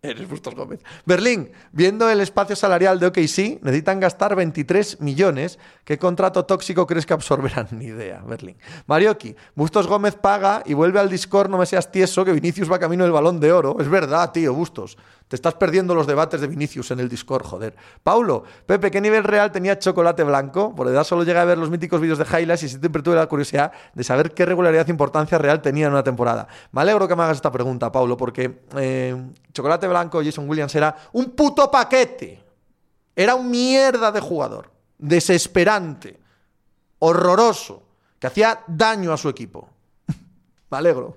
Eres Bustos Gómez. Berlín, viendo el espacio salarial de OKC, necesitan gastar 23 millones. ¿Qué contrato tóxico crees que absorberán? Ni idea, Berlín. Marioki, Bustos Gómez paga y vuelve al Discord, no me seas tieso, que Vinicius va camino del balón de oro. Es verdad, tío, Bustos. Te estás perdiendo los debates de Vinicius en el Discord, joder. Paulo, Pepe, ¿qué nivel real tenía chocolate blanco? Por edad solo llega a ver los míticos vídeos de highlights y siempre tuve la curiosidad de saber qué regularidad e importancia real tenía en una temporada. Me alegro que me hagas esta pregunta, Paulo, porque eh, chocolate blanco, Jason Williams era un puto paquete. Era un mierda de jugador. Desesperante. Horroroso. Que hacía daño a su equipo. me alegro.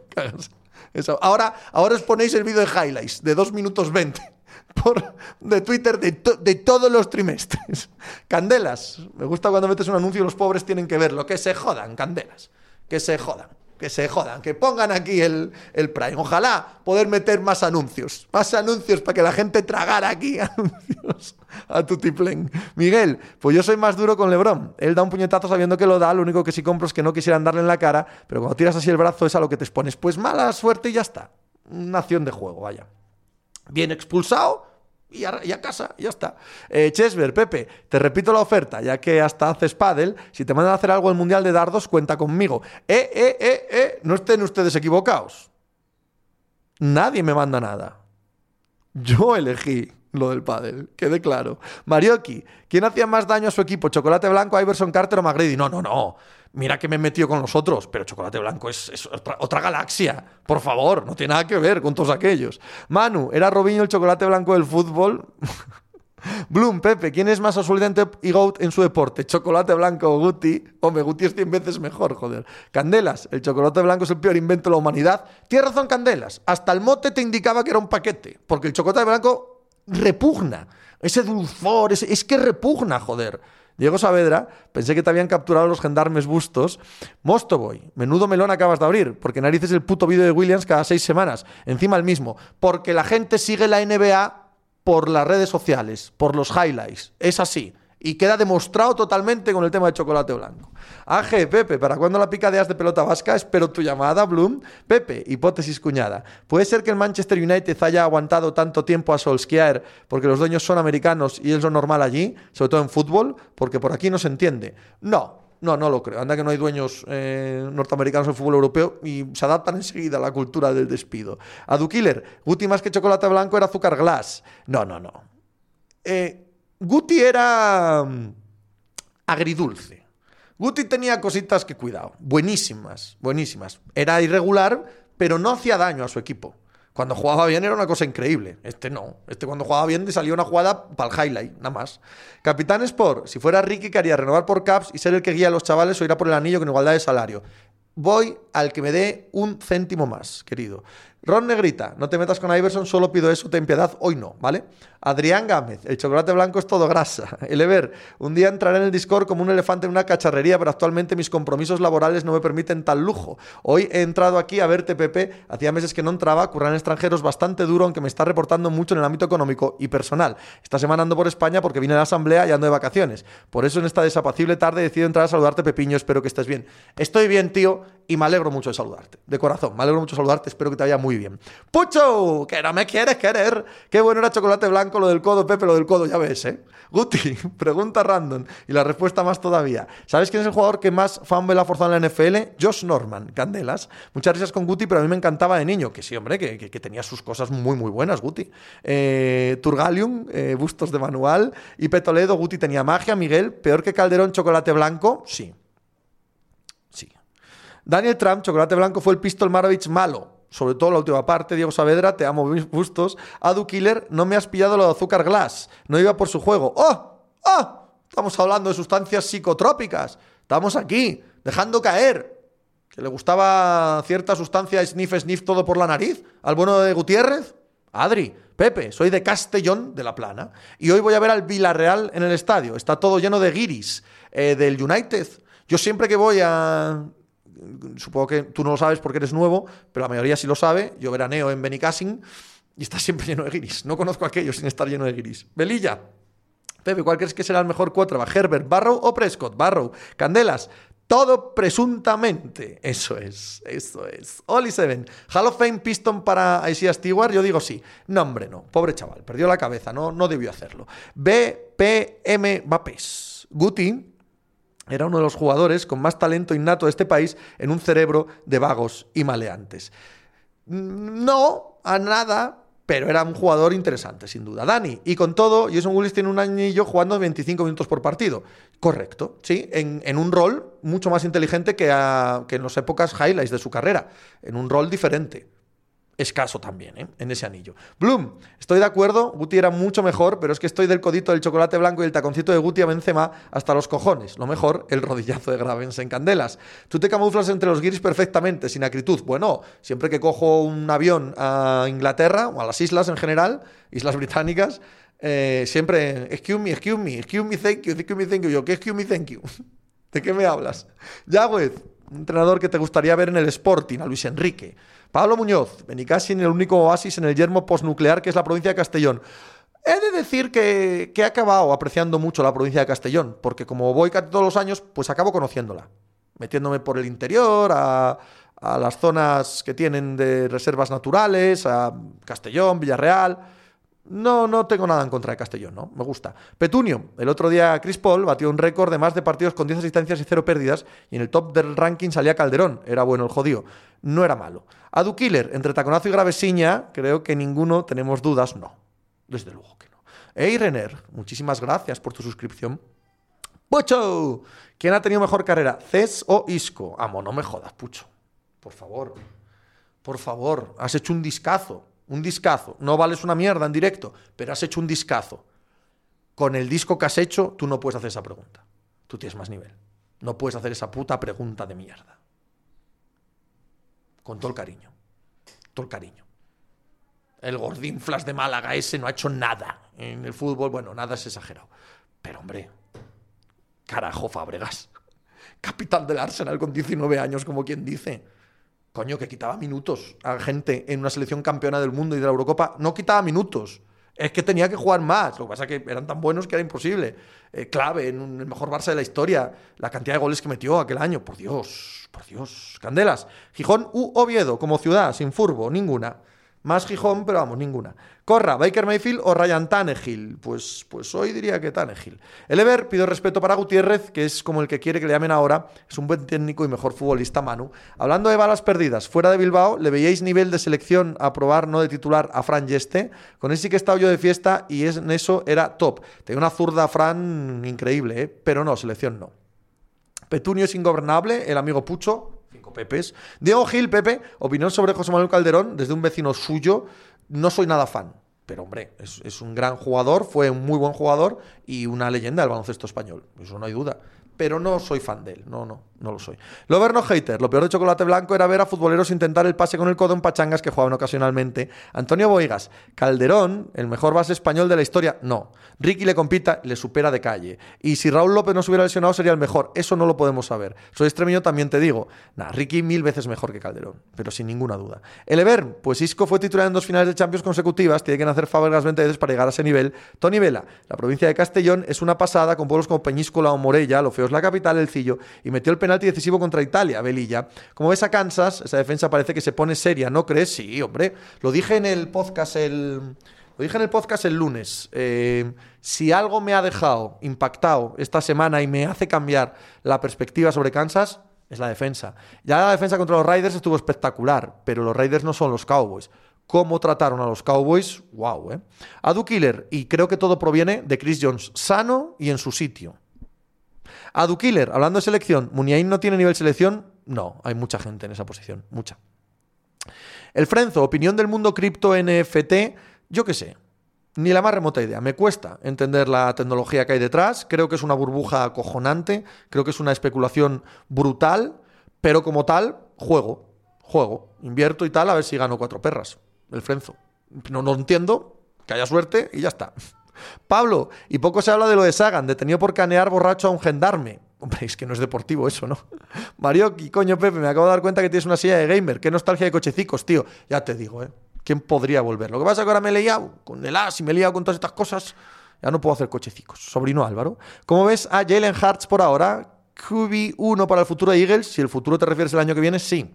Ahora, ahora os ponéis el vídeo de highlights de 2 minutos 20 por, de Twitter de, de, todos los trimestres. Candelas. Me gusta cuando metes un anuncio y los pobres tienen que verlo. Que se jodan, candelas. Que se jodan que se jodan, que pongan aquí el, el, Prime. Ojalá poder meter más anuncios, más anuncios para que la gente tragara aquí anuncios a Tutiplén. Miguel, pues yo soy más duro con Lebron. Él da un puñetazo sabiendo que lo da, lo único que sí compro es que no quisieran darle en la cara, pero cuando tiras así el brazo es a lo que te expones. Pues mala suerte y ya está. Una acción de juego, vaya. Bien expulsado, y a, casa, ya está. Eh, Chesver, Pepe, te repito la oferta, ya que hasta haces paddle, si te mandan a hacer algo el Mundial de Dardos, cuenta conmigo. Eh, eh, eh, eh, no estén ustedes equivocados. Nadie me manda nada. Yo elegí lo del pádel, quede claro. Marioki, ¿quién hacía más daño a su equipo? ¿Chocolate Blanco, Iverson Carter o Magredi? No, no, no mira que me he metido con los otros, pero Chocolate Blanco es, otra, galaxia. Por favor, no tiene nada que ver con todos aquellos. Manu, ¿era Robinho el chocolate blanco del fútbol? Bloom, Pepe, ¿quién es más absolutamente y GOAT en su deporte? ¿Chocolate blanco o Guti? Hombre, Guti es 100 veces mejor, joder. Candelas, el chocolate blanco es el peor invento de la humanidad. Tienes razón, Candelas. Hasta el mote te indicaba que era un paquete, porque el chocolate blanco repugna. Ese dulzor, es que repugna, joder. Diego Saavedra, pensé que te habían capturado los gendarmes bustos. Mostoboy, menudo melón acabas de abrir, porque narices el puto vídeo de Williams cada seis semanas, encima el mismo, porque la gente sigue la NBA por las redes sociales, por los highlights. Es así. Y queda demostrado totalmente con el tema de chocolate blanco. AG, Pepe, ¿para cuándo la pica de as de pelota vasca? Espero tu llamada, Bloom. Pepe, hipótesis cuñada. ¿Puede ser que el Manchester United haya aguantado tanto tiempo a Solskjaer porque los dueños son americanos y es lo normal allí, sobre todo en fútbol? Porque por aquí no se entiende. No, no, no lo creo. Anda que no hay dueños eh, norteamericanos en fútbol europeo y se adaptan enseguida a la cultura del despido. A Killer, Guti más que chocolate blanco era azúcar glass. No, no, no. Eh, Guti era mm, agridulce. Guti tenía cositas que cuidado, buenísimas, buenísimas. Era irregular, pero no hacía daño a su equipo. Cuando jugaba bien era una cosa increíble. Este no. Este cuando jugaba bien salía una jugada para el highlight, nada más. Capitán Sport, si fuera Ricky, que haría renovar por Caps y ser el que guía a los chavales o irá por el anillo con igualdad de salario. Voy al que me dé un céntimo más, querido. Ron Negrita, no te metas con Iverson, solo pido eso, ten piedad, hoy no, ¿vale? Adrián Gámez, el chocolate blanco es todo grasa. Elever, un día entraré en el Discord como un elefante en una cacharrería, pero actualmente mis compromisos laborales no me permiten tal lujo. Hoy he entrado aquí a verte, Pepe, hacía meses que no entraba, currar extranjeros bastante duro, aunque me está reportando mucho en el ámbito económico y personal. Esta semana ando por España porque vine a la asamblea y ando de vacaciones. Por eso en esta desapacible tarde he decidido entrar a saludarte, Pepiño, espero que estés bien. Estoy bien, tío, y me alegro mucho de saludarte. De corazón, me alegro mucho de saludarte, espero que te vaya muy bien. Pucho, que no me quieres querer. Qué bueno era chocolate blanco, lo del codo, Pepe, lo del codo, ya ves, ¿eh? Guti, pregunta random. Y la respuesta más todavía. ¿Sabes quién es el jugador que más fanbel ha forzado en la NFL? Josh Norman, Candelas. Muchas risas con Guti, pero a mí me encantaba de niño. Que sí, hombre, que, tenía sus cosas muy, muy buenas, Guti. Eh, Turgalium, eh, bustos de manual. Y Petoledo, Guti tenía magia. Miguel, peor que Calderón, chocolate blanco. Sí. Sí. Daniel Trump, chocolate blanco, fue el Pistol Maravich malo. Sobre todo la última parte. Diego Saavedra, te amo mis gustos. Adu Killer, no me has pillado lo de azúcar glass. No iba por su juego. ¡Oh! ¡Oh! Estamos hablando de sustancias psicotrópicas. Estamos aquí, dejando caer. Que le gustaba cierta sustancia sniff, sniff todo por la nariz. Al bueno de Gutiérrez. Adri, Pepe, soy de Castellón de la Plana. Y hoy voy a ver al Villarreal en el estadio. Está todo lleno de guiris eh, del United. Yo siempre que voy a supongo que tú no lo sabes porque eres nuevo, pero la mayoría sí lo sabe. Yo veraneo en Benicassin y está siempre lleno de guiris. No conozco a aquello sin estar lleno de guiris. Belilla. Pepe, ¿cuál crees que será el mejor cuatro? ¿Herbert, Barrow o Prescott? Barrow. Candelas. Todo presuntamente. Eso es, eso es. Oli Seven. Hall of Fame Piston para Isaiah Stewart. Yo digo sí. No, hombre, no. Pobre chaval. Perdió la cabeza. No, no debió hacerlo. BPM Vapes. Guti era uno de los jugadores con más talento innato de este país en un cerebro de vagos y maleantes. No a nada, pero era un jugador interesante, sin duda. Dani, y con todo, Jason Willis tiene un añillo jugando 25 minutos por partido. Correcto, sí, en, un rol mucho más inteligente que, que en las épocas highlights de su carrera, en un rol diferente escaso también, ¿eh? en ese anillo. Bloom, estoy de acuerdo, Guti era mucho mejor, pero es que estoy del codito del chocolate blanco y el taconcito de Guti a Benzema hasta los cojones. Lo mejor, el rodillazo de Gravens en candelas. Tú te camuflas entre los guiris perfectamente, sin acritud. Bueno, siempre que cojo un avión a Inglaterra o a las islas en general, islas británicas, eh, siempre, excuse me, excuse me, excuse me, thank you, excuse me, thank you. Yo, ¿qué excuse me, thank you? ¿De qué me hablas? Yagüez, un entrenador que te gustaría ver en el Sporting, a Luis Enrique. Pablo Muñoz, casi en el único oasis en el yermo postnuclear que es la provincia de Castellón. He de decir que, he acabado apreciando mucho la provincia de Castellón, porque como voy casi todos los años, pues acabo conociéndola. Metiéndome por el interior, a, a las zonas que tienen de reservas naturales, a Castellón, Villarreal. No, no tengo nada en contra de Castellón, ¿no? Me gusta. Petunio, el otro día Chris Paul batió un récord de más de partidos con 10 asistencias y 0 pérdidas, y en el top del ranking salía Calderón. Era bueno el jodido. No era malo. Adu Killer, entre taconazo y gravesiña, creo que ninguno tenemos dudas, no. Desde luego que no. Hey Renner, muchísimas gracias por tu suscripción. Pucho, ¿quién ha tenido mejor carrera? ¿Ces o Isco? Amo, no me jodas, Pucho. Por favor. Por favor, has hecho un discazo un discazo. No vales una mierda en directo, pero has hecho un discazo. Con el disco que has hecho, tú no puedes hacer esa pregunta. Tú tienes más nivel. No puedes hacer esa puta pregunta de mierda. Con todo el cariño. Todo el cariño. El gordín flash de Málaga ese no ha hecho nada. En el fútbol, bueno, nada es exagerado. Pero hombre, carajo, Fábregas. Capitán del Arsenal con 19 años, como quien dice coño, que quitaba minutos a gente en una selección campeona del mundo y de la Eurocopa. No quitaba minutos. Es que tenía que jugar más. Lo que pasa es que eran tan buenos que era imposible. Eh, clave en el mejor Barça de la historia. La cantidad de goles que metió aquel año. Por Dios, por Dios. Candelas. Gijón u Oviedo, como ciudad, sin furbo, ninguna. Más Gijón, pero vamos, ninguna. Corra, Baker Mayfield o Ryan Tannehill. Pues, pues hoy diría que Tannehill. El Ever, pido respeto para Gutiérrez, que es como el que quiere que le llamen ahora. Es un buen técnico y mejor futbolista, Manu. Hablando de balas perdidas, fuera de Bilbao, ¿le veíais nivel de selección a probar, no de titular, a Fran Yeste? Con él sí que he estado yo de fiesta y en eso era top. Tenía una zurda Fran increíble, ¿eh? pero no, selección no. Petunio es ingobernable, el amigo Pucho, Pepes. Diego Gil, Pepe, opinión sobre José Manuel Calderón desde un vecino suyo. No soy nada fan, pero hombre, es, es, un gran jugador, fue un muy buen jugador y una leyenda del baloncesto español. Eso no hay duda pero no soy fan de él. No, no, no lo soy. Lover no hater. Lo peor de Chocolate Blanco era ver a futboleros intentar el pase con el codo en pachangas que jugaban ocasionalmente. Antonio Boigas. Calderón, el mejor base español de la historia. No. Ricky le compita, le supera de calle. Y si Raúl López no se hubiera lesionado, sería el mejor. Eso no lo podemos saber. Soy extremeño, también te digo. Nah, Ricky mil veces mejor que Calderón. Pero sin ninguna duda. El Ever, pues Isco fue titular en dos finales de Champions consecutivas. Tiene que nacer Fábregas 20 veces para llegar a ese nivel. Tony Vela. La provincia de Castellón es una pasada con pueblos como Peñíscola o Morella. Lo feo es la capital, el Cillo, y metió el penalti decisivo contra Italia, Velilla. Como ves a Kansas, esa defensa parece que se pone seria, ¿no crees? Sí, hombre. Lo dije en el podcast el. Lo dije en el podcast el lunes. Eh, si algo me ha dejado impactado esta semana y me hace cambiar la perspectiva sobre Kansas, es la defensa. Ya la defensa contra los Raiders estuvo espectacular, pero los Raiders no son los Cowboys. Cómo trataron a los Cowboys, wow, ¿eh? Adu Killer, y creo que todo proviene de Chris Jones, sano y en su sitio. Adu Killer, hablando de selección, ¿Muniain no tiene nivel selección? No, hay mucha gente en esa posición, mucha. El Frenzo, opinión del mundo cripto NFT, yo qué sé. Ni la más remota idea. Me cuesta entender la tecnología que hay detrás. Creo que es una burbuja acojonante. Creo que es una especulación brutal. Pero como tal, juego. Juego. Invierto y tal a ver si gano cuatro perras. El Frenzo. No, no entiendo. Que haya suerte y ya está. Pablo, y poco se habla de lo de Sagan, detenido por canear borracho a un gendarme. Hombre, es que no es deportivo eso, ¿no? Marioki, coño, Pepe, me acabo de dar cuenta que tienes una silla de gamer. Qué nostalgia de cochecicos, tío. Ya te digo, ¿eh? ¿Quién podría volver? Lo que pasa es que ahora me he liado con el as y me he liado con todas estas cosas. Ya no puedo hacer cochecicos. Sobrino Álvaro. ¿Cómo ves a Jalen Hartz por ahora? QB1 para el futuro de Eagles. Si el futuro te refieres al año que viene, sí.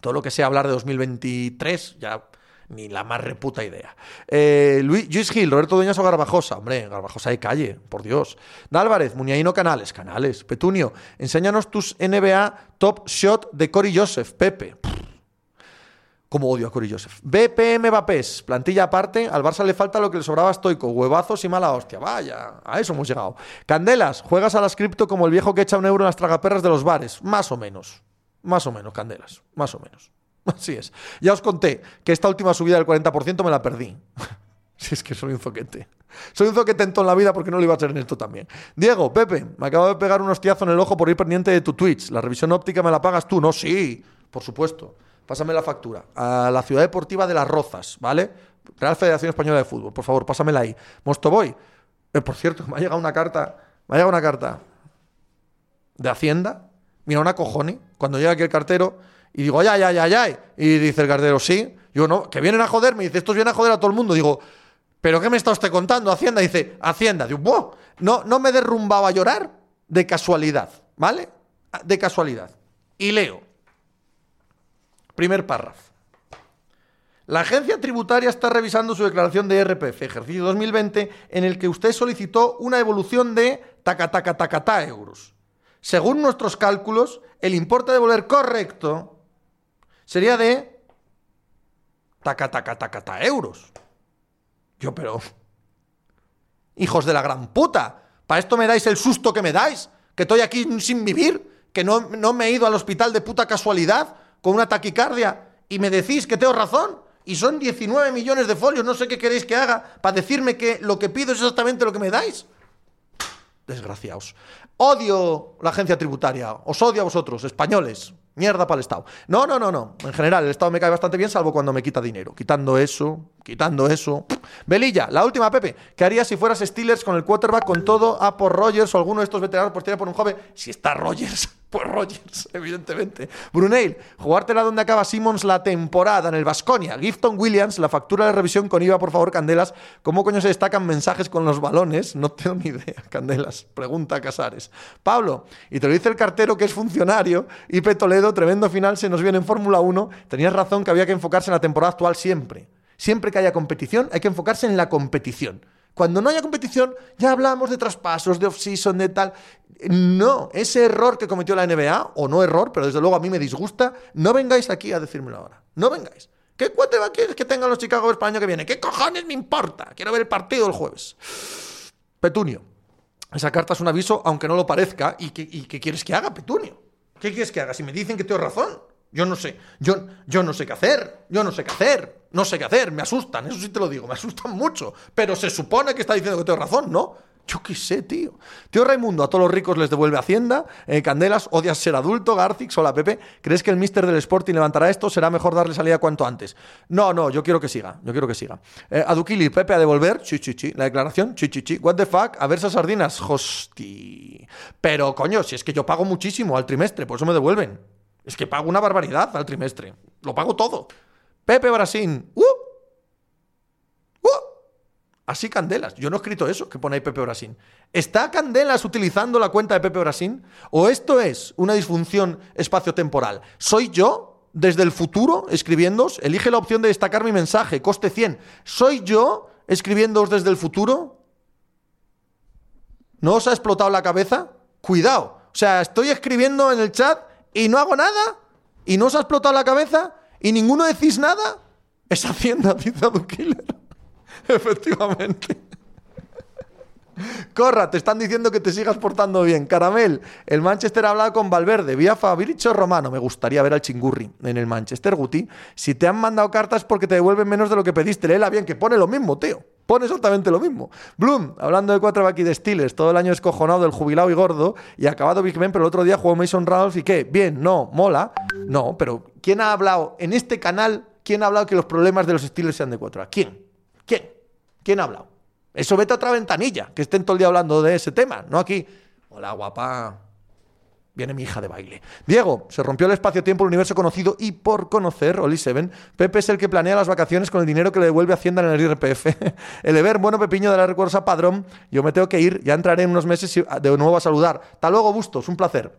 Todo lo que sea hablar de 2023, ya ni la más reputa idea. Eh, Luis, Gil, Roberto Dueñas o Garbajosa. Hombre, Garbajosa de calle, por Dios. Dálvarez, Muñaino Canales, canales. Petunio, enséñanos tus NBA top shot de Cory Joseph, Pepe. Como odio a Cory Joseph. BPM Vapés, plantilla aparte. Al Barça le falta lo que le sobraba a Stoico, huevazos y mala hostia. Vaya, a eso hemos llegado. Candelas, juegas a las cripto como el viejo que echa un euro en las tragaperras de los bares. Más o menos. Más o menos, Candelas. Más o menos. Así es. Ya os conté que esta última subida del 40% me la perdí. si es que soy un zoquete. Soy un zoquete en toda la vida porque no lo iba a hacer en esto también. Diego, Pepe, me acabo de pegar un hostiazo en el ojo por ir pendiente de tu Twitch. ¿La revisión óptica me la pagas tú? No, sí, por supuesto. Pásame la factura. A la Ciudad Deportiva de Las Rozas, ¿vale? Real Federación Española de Fútbol. Por favor, pásamela ahí. Mostoboy. Eh, por cierto, me ha llegado una carta. Me ha llegado una carta de Hacienda. Mira, una cojones. Cuando llega aquí el cartero y digo, ya, ya, ya, ya. Y dice el cartero, sí. Yo no, que vienen a joderme. dice, estos vienen a joder a todo el mundo. Digo, ¿pero qué me está usted contando? Hacienda. dice, Hacienda. Digo, No, no me derrumbaba a llorar de casualidad, ¿vale? De casualidad. Y leo. Primer párrafo. La agencia tributaria está revisando su declaración de RPF, ejercicio 2020, en el que usted solicitó una evolución de taca, taca, taca, ta euros. Según nuestros cálculos, el importe a devolver correcto sería de taca, taca, taca, ta euros. Yo, pero... Hijos de la gran puta, ¿para esto me dais el susto que me dais? ¿Que estoy aquí sin vivir? ¿Que no, no me he ido al hospital de puta casualidad? con una taquicardia y me decís que tengo razón y son 19 millones de folios, no sé qué queréis que haga para decirme que lo que pido es exactamente lo que me dais. Desgraciados. Odio la agencia tributaria, os odio a vosotros, españoles. Mierda para el Estado. No, no, no, no. En general, el Estado me cae bastante bien, salvo cuando me quita dinero. Quitando eso, quitando eso. Belilla, la última, Pepe. ¿Qué harías si fueras Steelers con el quarterback con todo a por Rogers o alguno de estos veteranos por tirar por un joven? Si está Rogers. Pues Rogers, evidentemente. Bruneil, jugártela donde acaba Simmons la temporada en el Vasconia. Gifton Williams, la factura de revisión con IVA, por favor, Candelas. ¿Cómo coño se destacan mensajes con los balones? No tengo ni idea, Candelas. Pregunta Casares. Pablo, y te lo dice el cartero que es funcionario. Y Toledo, tremendo final, se nos viene en Fórmula 1. Tenías razón que había que enfocarse en la temporada actual siempre. Siempre que haya competición, hay que enfocarse en la competición. Cuando no haya competición, ya hablamos de traspasos, de off-season, de tal. No, ese error que cometió la NBA, o no error, pero desde luego a mí me disgusta, no vengáis aquí a decírmelo ahora. No vengáis. ¿Qué va quieres que tengan los Chicago para el año que viene? ¿Qué cojones me importa? Quiero ver el partido el jueves. Petunio. Esa carta es un aviso, aunque no lo parezca. ¿Y qué, y qué quieres que haga, Petunio? ¿Qué quieres que haga? Si me dicen que tengo razón. Yo no sé, yo, yo no sé qué hacer, yo no sé qué hacer, no sé qué hacer, me asustan, eso sí te lo digo, me asustan mucho, pero se supone que está diciendo que tengo razón, ¿no? Yo qué sé, tío. Tío Raimundo, a todos los ricos les devuelve Hacienda. Eh, Candelas, odias ser adulto. Garcix, hola Pepe. ¿Crees que el mister del Sporting levantará esto? ¿Será mejor darle salida cuanto antes? No, no, yo quiero que siga. Yo quiero que siga. Eh, Adukili, Pepe a devolver. Chi, chi, chi. La declaración. Chi, chi, chi. What the fuck? A ver esas sardinas. Hosti. Pero, coño, si es que yo pago muchísimo al trimestre, por eso me devuelven. Es que pago una barbaridad al trimestre. Lo pago todo. Pepe Brasín. ¡Uh! Así Candelas. Yo no he escrito eso que pone ahí Pepe Brasín. ¿Está Candelas utilizando la cuenta de Pepe Brasín? ¿O esto es una disfunción espaciotemporal? ¿Soy yo desde el futuro escribiéndoos? Elige la opción de destacar mi mensaje, coste 100. ¿Soy yo escribiéndoos desde el futuro? ¿No os ha explotado la cabeza? Cuidado. O sea, estoy escribiendo en el chat y no hago nada, y no os ha explotado la cabeza, y ninguno decís nada, es Hacienda, dice Killer. Efectivamente. Corra, te están diciendo que te sigas portando bien. Caramel, el Manchester ha hablado con Valverde, vía Fabricio Romano. Me gustaría ver al chingurri en el Manchester, Guti. Si te han mandado cartas porque te devuelven menos de lo que pediste, léela bien, que pone lo mismo, tío. Pone exactamente lo mismo. Bloom, hablando de cuatro aquí de Steelers, todo el año escojonado del jubilado y gordo, y acabado Big Ben, pero el otro día jugó Mason Ralph y qué, bien, no, mola. No, pero ¿quién ha hablado en este canal? ¿Quién ha hablado que los problemas de los Steelers sean de cuatro? ¿Quién? ¿Quién? ¿Quién ha hablado? Eso vete a otra ventanilla, que estén todo el día hablando de ese tema, no aquí. Hola, guapa. Viene mi hija de baile. Diego, se rompió el espacio-tiempo, el universo conocido y por conocer, Oli Seven. Pepe es el que planea las vacaciones con el dinero que le devuelve Hacienda en el IRPF. el Ever, bueno, Pepiño de la Recuerdos a Padrón. Yo me tengo que ir, ya entraré en unos meses de nuevo a saludar. Hasta luego, Bustos, un placer.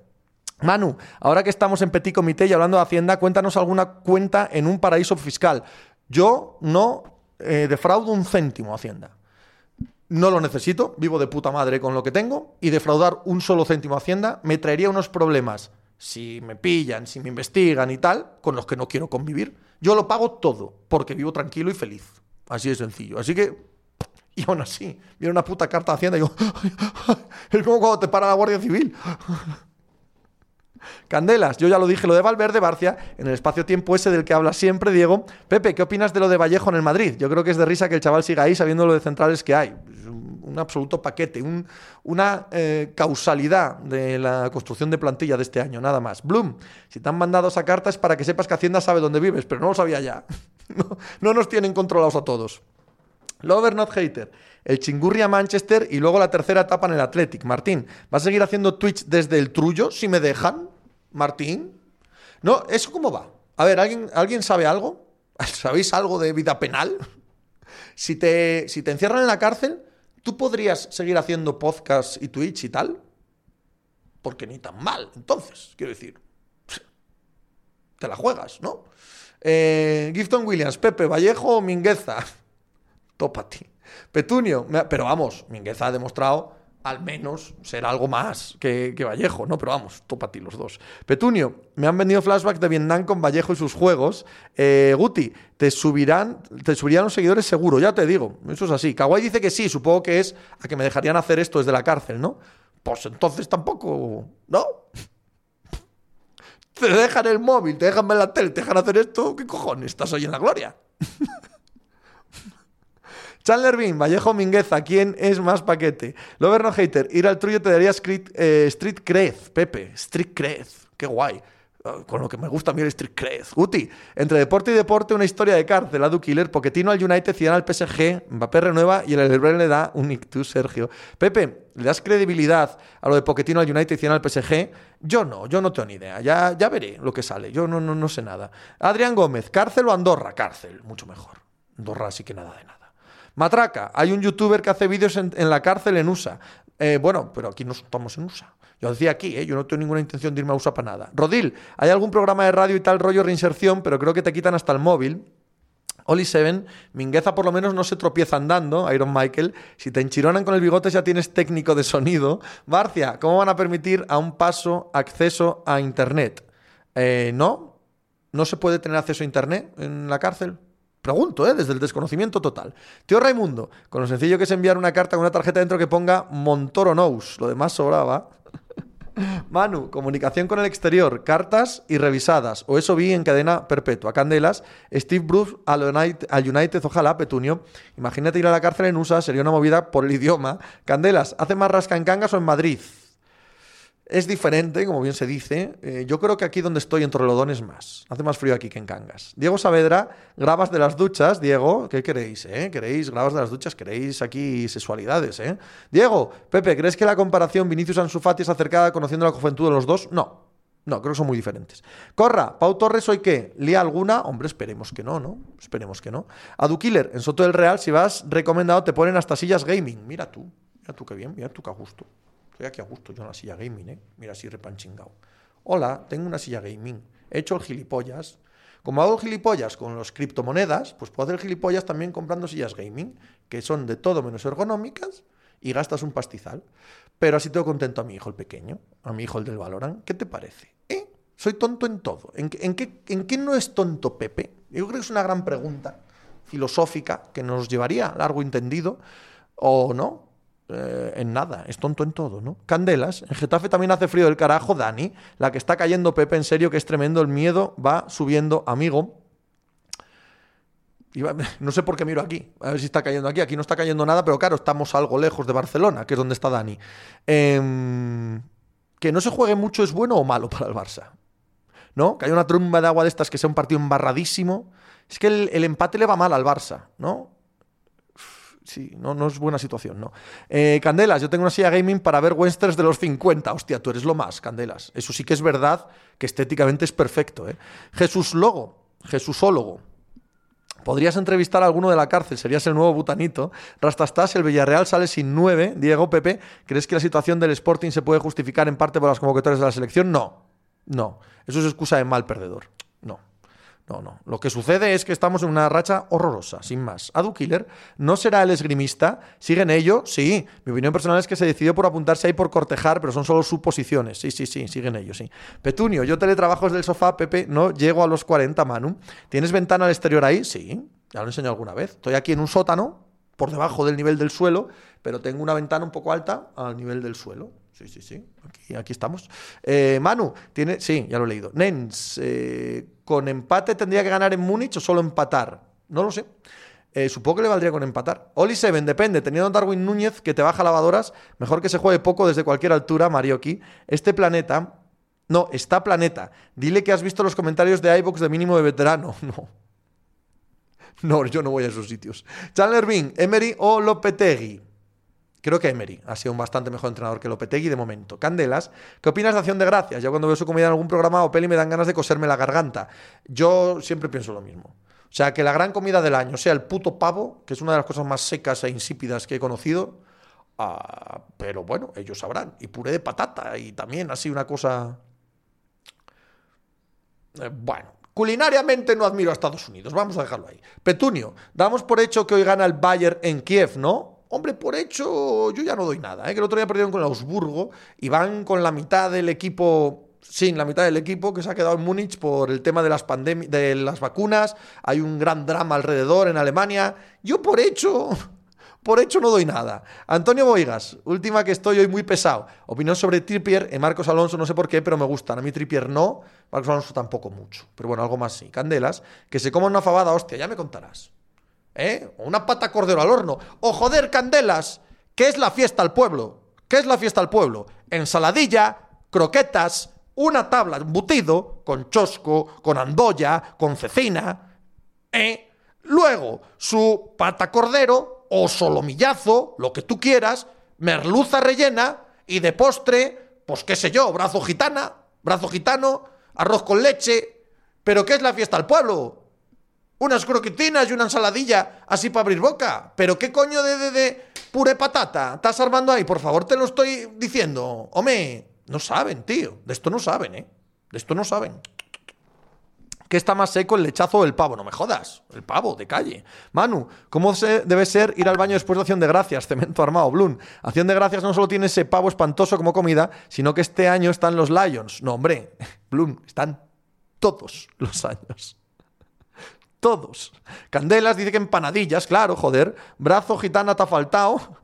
Manu, ahora que estamos en Petit Comité y hablando de Hacienda, cuéntanos alguna cuenta en un paraíso fiscal. Yo no eh, defraudo un céntimo Hacienda no lo necesito, vivo de puta madre con lo que tengo y defraudar un solo céntimo a Hacienda me traería unos problemas si me pillan, si me investigan y tal, con los que no quiero convivir. Yo lo pago todo porque vivo tranquilo y feliz. Así de sencillo. Así que, y aún así, viene una puta carta de Hacienda y digo, es como cuando te para la Guardia Civil. Candelas, yo ya lo dije, lo de Valverde Barcia, en el espacio-tiempo ese del que habla siempre Diego. Pepe, ¿qué opinas de lo de Vallejo en el Madrid? Yo creo que es de risa que el chaval siga ahí sabiendo lo de centrales que hay. Un, absoluto paquete, una eh, causalidad de la construcción de plantilla de este año, nada más. Bloom, si te han mandado esa carta es para que sepas que Hacienda sabe dónde vives, pero no lo sabía ya. no, no nos tienen controlados a todos. Lover not hater. El chingurri a Manchester y luego la tercera etapa en el Athletic. Martín, ¿va a seguir haciendo Twitch desde el Trullo si me dejan? Martín. No, ¿eso cómo va? A ver, ¿alguien, ¿alguien sabe algo? ¿Sabéis algo de vida penal? Si te, si te encierran en la cárcel, ¿tú podrías seguir haciendo podcast y Twitch y tal? Porque ni tan mal, entonces, quiero decir. Te la juegas, ¿no? Eh, Gifton Williams, Pepe, Vallejo Mingueza. Tópati. Petunio, pero vamos, Mingueza ha demostrado al menos ser algo más que, Vallejo, ¿no? Pero vamos, topa ti los dos. Petunio, me han venido flashbacks de Vietnam con Vallejo y sus juegos. Eh, Guti, te subirán, te subirían los seguidores seguro, ya te digo, eso es así. Kawai dice que sí, supongo que es a que me dejarían hacer esto desde la cárcel, ¿no? Pues entonces tampoco, ¿no? Te dejan el móvil, te dejan ver la tele, te dejan hacer esto, ¿qué cojones? Estás hoy en la gloria. Chandler Vallejo Mingueza, ¿quién es más paquete? Lover no hater, ir al truyo te daría street, eh, street cred, Pepe, street cred, qué guay. Ah, con lo que me gusta a mí el Street Cred. Uti, entre deporte y deporte, una historia de cárcel. Adu Killer, Poquetino al United, Zidane al PSG, Mbappé renueva y el Elbrel le da un ictus, Sergio. Pepe, ¿le das credibilidad a lo de Poquetino al United Zidane al PSG? Yo no, yo no tengo ni idea. Ya, ya veré lo que sale. Yo no, no, no sé nada. Adrián Gómez, ¿cárcel o Andorra? Cárcel, mucho mejor. Andorra sí que nada de nada. Matraca, hay un youtuber que hace vídeos en, la cárcel en USA. Eh, bueno, pero aquí no estamos en USA. Yo decía aquí, ¿eh? yo no tengo ninguna intención de irme a USA para nada. Rodil, hay algún programa de radio y tal rollo reinserción, pero creo que te quitan hasta el móvil. Oli Seven, Mingueza por lo menos no se tropieza andando, Iron Michael. Si te enchironan con el bigote ya tienes técnico de sonido. Barcia, ¿cómo van a permitir a un paso acceso a Internet? Eh, no, no se puede tener acceso a Internet en la cárcel. Pregunto, ¿eh? desde el desconocimiento total. Tío Raimundo, con lo sencillo que es enviar una carta con una tarjeta dentro que ponga Montoro Knows. Lo demás sobraba. Manu, comunicación con el exterior, cartas y revisadas. O eso vi en cadena perpetua. Candelas, Steve Bruce al United, al United, ojalá, Petunio. Imagínate ir a la cárcel en USA, sería una movida por el idioma. Candelas, ¿hace más rasca en Cangas o en Madrid? Es diferente, como bien se dice. Eh, yo creo que aquí donde estoy en Torrelodones es más. Hace más frío aquí que en Cangas. Diego Saavedra, grabas de las duchas. Diego, ¿qué queréis? Eh? ¿Queréis grabas de las duchas? ¿Queréis aquí sexualidades? Eh? Diego, Pepe, ¿crees que la comparación Vinicius Ansufati es acercada conociendo la juventud de los dos? No. No, creo que son muy diferentes. Corra, Pau Torres, ¿hoy qué? ¿Lía alguna? Hombre, esperemos que no, ¿no? Esperemos que no. A Killer, en Soto del Real, si vas recomendado, te ponen hasta sillas gaming. Mira tú, mira tú qué bien, mira tú qué a gusto. Estoy aquí a gusto yo en la silla gaming, ¿eh? Mira así repanchingado. Hola, tengo una silla gaming. He hecho el gilipollas. Como hago gilipollas con los criptomonedas, pues puedo hacer gilipollas también comprando sillas gaming, que son de todo menos ergonómicas y gastas un pastizal. Pero así tengo contento a mi hijo el pequeño, a mi hijo el del Valorant. ¿Qué te parece? ¿Eh? Soy tonto en todo. ¿En, en, qué, ¿En qué no es tonto Pepe? Yo creo que es una gran pregunta filosófica que nos llevaría largo entendido, o no, eh, en nada, es tonto en todo, ¿no? Candelas, en Getafe también hace frío del carajo, Dani, la que está cayendo Pepe, en serio que es tremendo, el miedo va subiendo, amigo. no sé por qué miro aquí, a ver si está cayendo aquí, aquí no está cayendo nada, pero claro, estamos algo lejos de Barcelona, que es donde está Dani. Em, que no se juegue mucho es bueno o malo para el Barça, ¿no? Que haya una tromba de agua de estas que sea un partido embarradísimo. Es que el, el empate le va mal al Barça, ¿no? Sí, no, no es buena situación, ¿no? Eh, Candelas, yo tengo una silla gaming para ver westerns de los 50. Hostia, tú eres lo más, Candelas. Eso sí que es verdad que estéticamente es perfecto, ¿eh? Jesús Logo, Jesúsólogo. Podrías entrevistar a alguno de la cárcel, serías el nuevo butanito. Rastastas, el Villarreal sale sin nueve. Diego Pepe, ¿crees que la situación del Sporting se puede justificar en parte por las convocatorias de la selección? No, no. Eso es excusa de mal perdedor. No. No. Lo que sucede es que estamos en una racha horrorosa, sin más. Adu Killer no será el esgrimista. ¿Sigue en ello? Sí. Mi opinión personal es que se decidió por apuntarse ahí por cortejar, pero son solo suposiciones. Sí, sí, sí, sigue en ello, sí. Petunio, yo teletrabajo desde el sofá, Pepe, no llego a los 40, Manu. ¿Tienes ventana al exterior ahí? Sí. Ya lo he enseñado alguna vez. Estoy aquí en un sótano, por debajo del nivel del suelo, pero tengo una ventana un poco alta al nivel del suelo. Sí, sí, sí. Aquí, estamos. Eh, Manu, tiene. Sí, ya lo he leído. Nens, eh, ¿con empate tendría que ganar en Múnich o solo empatar? No lo sé. Eh, supongo que le valdría con empatar. Oli Seven, depende. Teniendo Darwin Núñez que te baja lavadoras, mejor que se juegue poco desde cualquier altura, Marioki. Este planeta. No, está planeta. Dile que has visto los comentarios de iBox de mínimo de veterano. No. No, yo no voy a esos sitios. Chandler Bing, Emery o Lopetegui. Creo que Emery ha sido un bastante mejor entrenador que Lopetegui de momento. Candelas, ¿qué opinas de Acción de Gracias? Ya cuando veo su comida en algún programa o peli me dan ganas de coserme la garganta. Yo siempre pienso lo mismo. O sea, que la gran comida del año sea el puto pavo, que es una de las cosas más secas e insípidas que he conocido. Ah, pero bueno, ellos sabrán. Y puré de patata y también así una cosa... Eh, bueno, culinariamente no admiro a Estados Unidos. Vamos a dejarlo ahí. Petunio, damos por hecho que hoy gana el Bayern en Kiev, ¿no? Hombre, por hecho, yo ya no doy nada. ¿eh? Que el otro día perdieron con Augsburgo y van con la mitad del equipo sin la mitad del equipo que se ha quedado en Múnich por el tema de las de las vacunas. Hay un gran drama alrededor en Alemania. Yo por hecho, por hecho no doy nada. Antonio Boigas, última que estoy hoy muy pesado. Opinión sobre Trippier, en Marcos Alonso, no sé por qué, pero me gustan. A mí Trippier no, Marcos Alonso tampoco mucho. Pero bueno, algo más sí. Candelas, que se coma una fabada, hostia, ya me contarás. ¿Eh? una pata cordero al horno. O joder, candelas, ¿qué es la fiesta al pueblo? ¿Qué es la fiesta al pueblo? Ensaladilla, croquetas, una tabla embutido, con chosco, con andoya, con cecina, ¿eh? Luego, su pata cordero o solomillazo, lo que tú quieras, merluza rellena y de postre, pues qué sé yo, brazo gitana, brazo gitano, arroz con leche. ¿Pero qué es la fiesta al pueblo? Unas croquetinas y una ensaladilla así para abrir boca. Pero qué coño de, de, de puré patata estás armando ahí, por favor, te lo estoy diciendo. Hombre, no saben, tío. De esto no saben, ¿eh? De esto no saben. ¿Qué está más seco, el lechazo o el pavo? No me jodas. El pavo, de calle. Manu, ¿cómo se debe ser ir al baño después de acción de gracias? Cemento armado, Blum. Acción de gracias no solo tiene ese pavo espantoso como comida, sino que este año están los Lions. No, hombre, Blum, están todos los años. Todos. Candelas dice que empanadillas, claro, joder. Brazo gitana te ha faltado.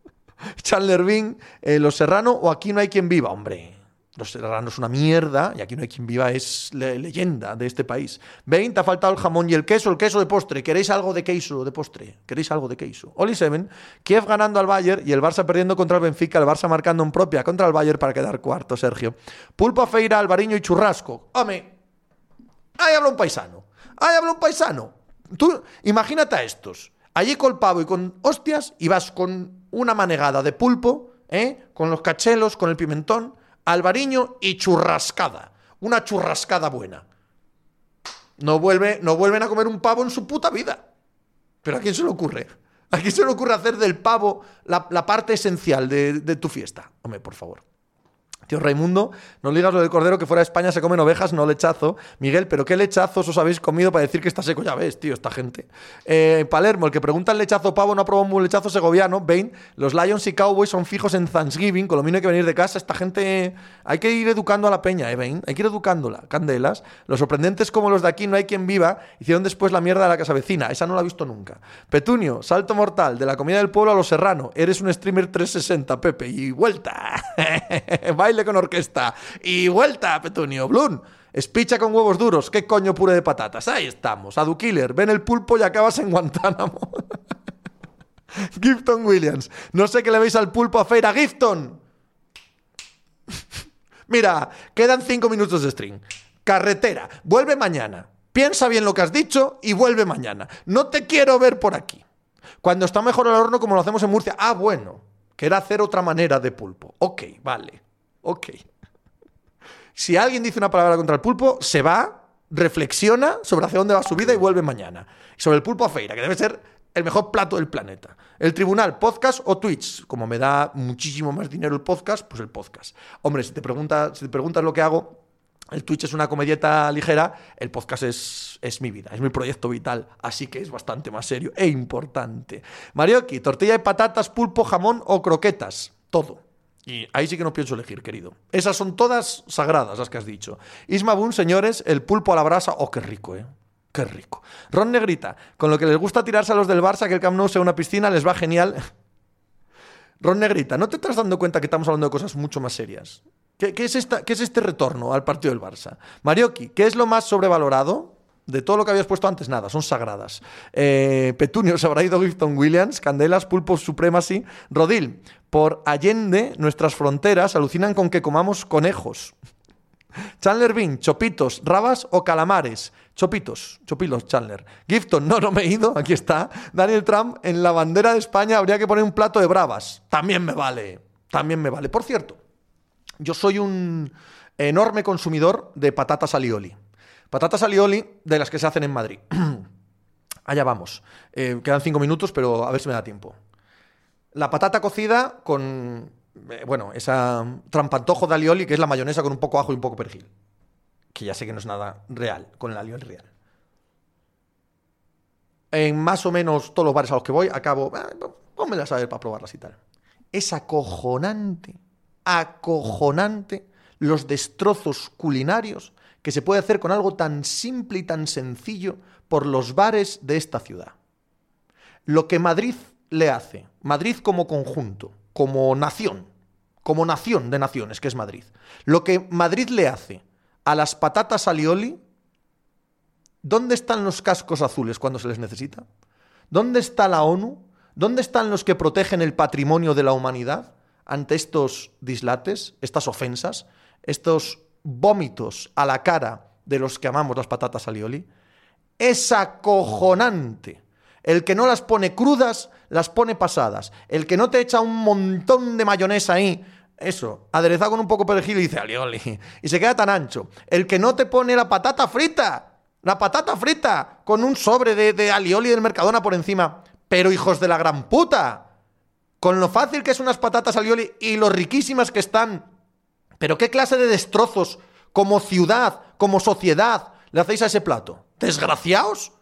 Chandler Bing, eh, Los Serrano o Aquí no hay quien viva, hombre. Los Serranos es una mierda y Aquí no hay quien viva es leyenda de este país. 20 te ha faltado el jamón y el queso, el queso de postre. ¿Queréis algo de queso de postre? ¿Queréis algo de queso? Oli Seven, Kiev ganando al Bayern y el Barça perdiendo contra el Benfica, el Barça marcando en propia contra el Bayern para quedar cuarto, Sergio. Pulpa, Feira, Alvariño y Churrasco. Hombre, ahí habla un paisano. ¡Ay, habla un paisano! Tú, imagínate a estos. Allí con pavo y con hostias y vas con una manegada de pulpo, ¿eh? con los cachelos, con el pimentón, albariño y churrascada. Una churrascada buena. No, vuelve, no vuelven a comer un pavo en su puta vida. Pero ¿a quién se le ocurre? ¿A quién se le ocurre hacer del pavo la, parte esencial de, de tu fiesta? Hombre, por favor. Tío Raimundo, no digas lo del cordero que fuera de España se comen ovejas, no lechazo. Miguel, pero ¿qué lechazos os habéis comido para decir que está seco? Ya ves, tío, esta gente. Eh, Palermo, el que pregunta el lechazo pavo no aprobó un lechazo segoviano. Bain, los Lions y Cowboys son fijos en Thanksgiving, con lo mismo hay que venir de casa. Esta gente, hay que ir educando a la peña, ¿eh, Bain? Hay que ir educándola. Candelas. Los sorprendentes como los de aquí, no hay quien viva, hicieron después la mierda de la casa vecina. Esa no la he visto nunca. Petunio, salto mortal, de la comida del pueblo a los serrano. Eres un streamer 360, Pepe. Y vuelta. Baile con orquesta. Y vuelta, Petunio. Blun. Espicha con huevos duros. ¿Qué coño puré de patatas? Ahí estamos. Adu Killer. Ven el pulpo y acabas en Guantánamo. Gifton Williams. No sé qué le veis al pulpo a Feira. Gifton. Mira, quedan cinco minutos de stream. Carretera. Vuelve mañana. Piensa bien lo que has dicho y vuelve mañana. No te quiero ver por aquí. Cuando está mejor el horno como lo hacemos en Murcia. Ah, bueno. Que era hacer otra manera de pulpo. Ok, vale. Ok. Si alguien dice una palabra contra el pulpo, se va, reflexiona sobre hacia dónde va su vida y vuelve mañana. Sobre el pulpo a feira, que debe ser el mejor plato del planeta. El tribunal, podcast o Twitch. Como me da muchísimo más dinero el podcast, pues el podcast. Hombre, si te, pregunta, si te preguntas lo que hago, el Twitch es una comedieta ligera, el podcast es, es, mi vida, es mi proyecto vital, así que es bastante más serio e importante. Marioki, tortilla de patatas, pulpo, jamón o croquetas, todo. Y ahí sí que no pienso elegir, querido. Esas son todas sagradas las que has dicho. Isma Boon, señores, el pulpo a la brasa, oh, qué rico, ¿eh? Qué rico. Ron Negrita, con lo que les gusta tirarse a los del Barça, que el Camp sea una piscina, les va genial. Ron Negrita, ¿no te estás dando cuenta que estamos hablando de cosas mucho más serias? ¿Qué, qué, es, esta, ¿Qué, es este retorno al partido del Barça? Marioki, ¿qué es lo más sobrevalorado? De todo lo que habías puesto antes, nada, son sagradas. Eh, Petunio, se habrá ido Gifton Williams, Candelas, Pulpo Supremacy, Rodil. Por Allende, nuestras fronteras alucinan con que comamos conejos. Chandler Bean, chopitos, rabas o calamares. Chopitos, chopilos, Chandler. Gifton, no, no me he ido, aquí está. Daniel Trump, en la bandera de España habría que poner un plato de bravas. También me vale, también me vale. Por cierto, yo soy un enorme consumidor de patatas alioli. Patatas alioli de las que se hacen en Madrid. Allá vamos. Eh, quedan cinco minutos, pero a ver si me da tiempo. La patata cocida con, eh, bueno, esa trampantojo de alioli, que es la mayonesa con un poco ajo y un poco perejil. Que ya sé que no es nada real, con el alioli real. En más o menos todos los bares a los que voy, acabo, eh, pónmela a saber para probarlas y tal. Es acojonante, acojonante los destrozos culinarios que se puede hacer con algo tan simple y tan sencillo por los bares de esta ciudad. Lo que Madrid le hace, Madrid como conjunto, como nación, como nación de naciones que es Madrid, lo que Madrid le hace a las patatas alioli, ¿dónde están los cascos azules cuando se les necesita? ¿Dónde está la ONU? ¿Dónde están los que protegen el patrimonio de la humanidad ante estos dislates, estas ofensas, estos vómitos a la cara de los que amamos las patatas alioli? Es acojonante. El que no las pone crudas, las pone pasadas. El que no te echa un montón de mayonesa ahí, eso, aderezado con un poco de perejil y dice alioli. Y se queda tan ancho. El que no te pone la patata frita, la patata frita, con un sobre de, alioli del Mercadona por encima. Pero hijos de la gran puta, con lo fácil que son unas patatas alioli y lo riquísimas que están. Pero qué clase de destrozos, como ciudad, como sociedad, le hacéis a ese plato. ¿Desgraciaos?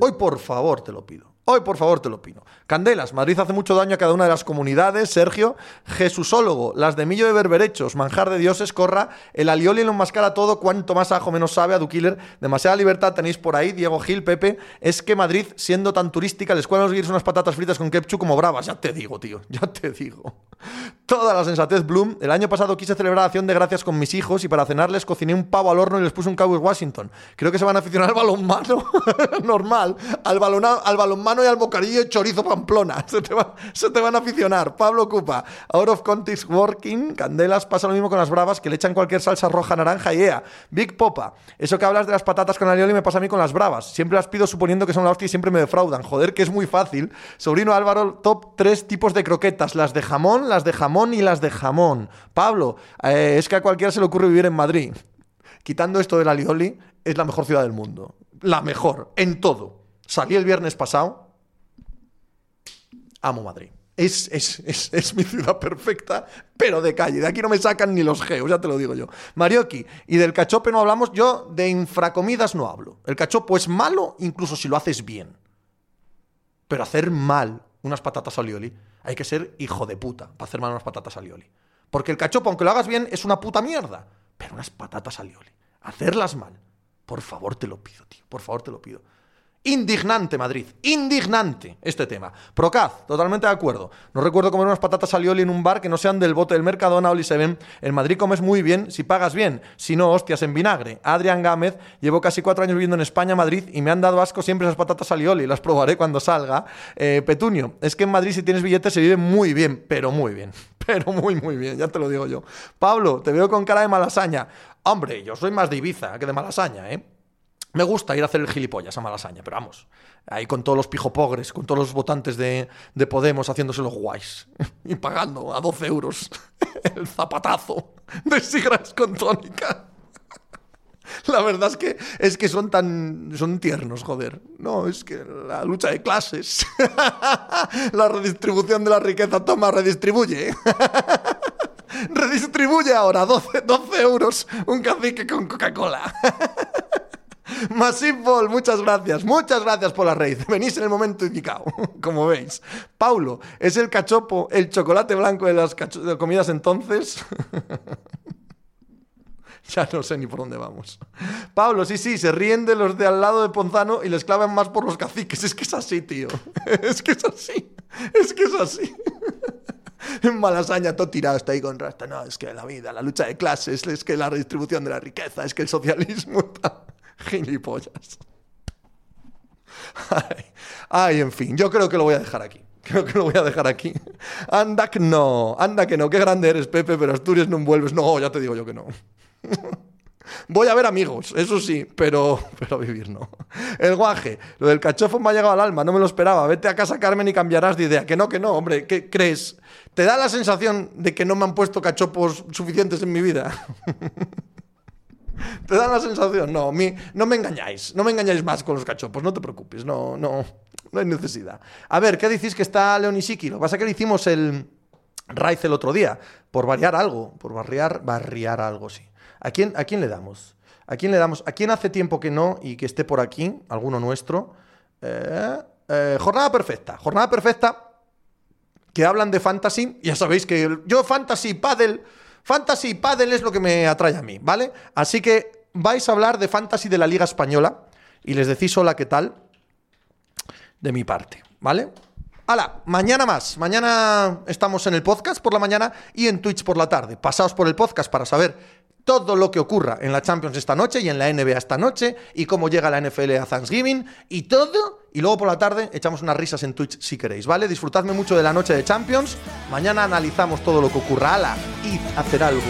Hoy por favor te lo pido. Hoy, por favor, te lo pido. Candelas, Madrid hace mucho daño a cada una de las comunidades. Sergio, Jesúsólogo, las de millo de berberechos, manjar de dioses, corra, el alioli lo enmascara todo, cuanto más ajo menos sabe a Dukiller. Demasiada libertad tenéis por ahí, Diego Gil, Pepe. Es que Madrid, siendo tan turística, les cuadran los unas patatas fritas con ketchup como bravas. Ya te digo, tío, ya te digo. Toda la sensatez Bloom. El año pasado quise celebrar acción de gracias con mis hijos y para cenarles cociné un pavo al horno y les puse un Cowboy Washington. Creo que se van a aficionar al balonmano, normal, al, balón, al balonmano y al bocadillo de chorizo pamplona. Se te, va, se te van a aficionar. Pablo Cupa, out of context working. Candelas pasa lo mismo con las bravas que le echan cualquier salsa roja, naranja y ea. Big Popa, eso que hablas de las patatas con alioli me pasa a mí con las bravas. Siempre las pido suponiendo que son la hostia y siempre me defraudan. Joder, que es muy fácil. Sobrino Álvaro, top tres tipos de croquetas: las de jamón, las de jamón y las de jamón. Pablo, eh, es que a cualquiera se le ocurre vivir en Madrid. Quitando esto del alioli, es la mejor ciudad del mundo. La mejor, en todo. Salí el viernes pasado. Amo Madrid. Es, es, es, es, mi ciudad perfecta, pero de calle. De aquí no me sacan ni los geos, ya te lo digo yo. Marioki, y del cachope no hablamos, yo de infracomidas no hablo. El cachopo es malo incluso si lo haces bien. Pero hacer mal unas patatas alioli, hay que ser hijo de puta para hacer mal unas patatas alioli. Porque el cachopo, aunque lo hagas bien, es una puta mierda. Pero unas patatas alioli, hacerlas mal, por favor te lo pido, tío, por favor te lo pido. Indignante Madrid, indignante este tema. Procaz, totalmente de acuerdo. No recuerdo comer unas patatas alioli en un bar que no sean del bote del Mercadona o se ven. En Madrid comes muy bien si pagas bien, si no, hostias en vinagre. Adrián Gámez, llevo casi cuatro años viviendo en España, Madrid, y me han dado asco siempre esas patatas alioli. Las probaré cuando salga. Eh, Petunio, es que en Madrid si tienes billetes se vive muy bien, pero muy bien. Pero muy, muy bien, ya te lo digo yo. Pablo, te veo con cara de malasaña. Hombre, yo soy más de Ibiza que de malasaña, ¿eh? Me gusta ir a hacer el gilipollas a Malasaña, pero vamos, ahí con todos los pijopogres, con todos los votantes de, de Podemos haciéndose los guays y pagando a 12 euros el zapatazo de sigras con tónica. La verdad es que, es que son tan. son tiernos, joder. No, es que la lucha de clases. la redistribución de la riqueza, toma, redistribuye. redistribuye ahora 12, 12 euros un cacique con Coca-Cola. Masipol, muchas gracias. Muchas gracias por la raíz. Venís en el momento indicado, como veis. Paulo, ¿es el cachopo el chocolate blanco de las comidas entonces? ya no sé ni por dónde vamos. Pablo, sí, sí, se ríen de los de al lado de Ponzano y les clavan más por los caciques. Es que es así, tío. Es que es así. Es que es así. En Malasaña todo tirado está ahí con rasta. No, es que la vida, la lucha de clases, es que la redistribución de la riqueza, es que el socialismo. Gilipollas. Ay, ay, en fin, yo creo que lo voy a dejar aquí. Creo que lo voy a dejar aquí. Anda que no, anda que no. Qué grande eres, Pepe, pero Asturias no envuelves. No, ya te digo yo que no. Voy a ver amigos, eso sí, pero, pero vivir no. El guaje, lo del cachofo me ha llegado al alma, no me lo esperaba. Vete a casa, Carmen, y cambiarás de idea. Que no, que no, hombre, ¿qué crees? ¿Te da la sensación de que no me han puesto cachopos suficientes en mi vida? ¿Te da la sensación? No, no me engañáis. No me engañáis más con los cachopos, no te preocupes. No, no, no hay necesidad. A ver, ¿qué decís que está Leonisiki? Lo que pasa es que le hicimos el Raiz el otro día, por variar algo, por barriar, barriar algo, sí. ¿A quién, ¿A quién le damos? ¿A quién le damos? ¿A quién hace tiempo que no y que esté por aquí? ¿Alguno nuestro? Eh, eh, jornada perfecta. Jornada perfecta que hablan de fantasy. Ya sabéis que yo fantasy, paddle Fantasy Paddle es lo que me atrae a mí, ¿vale? Así que vais a hablar de Fantasy de la Liga Española y les decís hola, ¿qué tal? De mi parte, ¿vale? Hala, mañana más. Mañana estamos en el podcast por la mañana y en Twitch por la tarde. Pasaos por el podcast para saber todo lo que ocurra en la Champions esta noche y en la NBA esta noche y cómo llega la NFL a Thanksgiving y todo. Y luego por la tarde echamos unas risas en Twitch si queréis, ¿vale? Disfrutadme mucho de la noche de Champions. Mañana analizamos todo lo que ocurra. ¡Hala! Y hacer algo.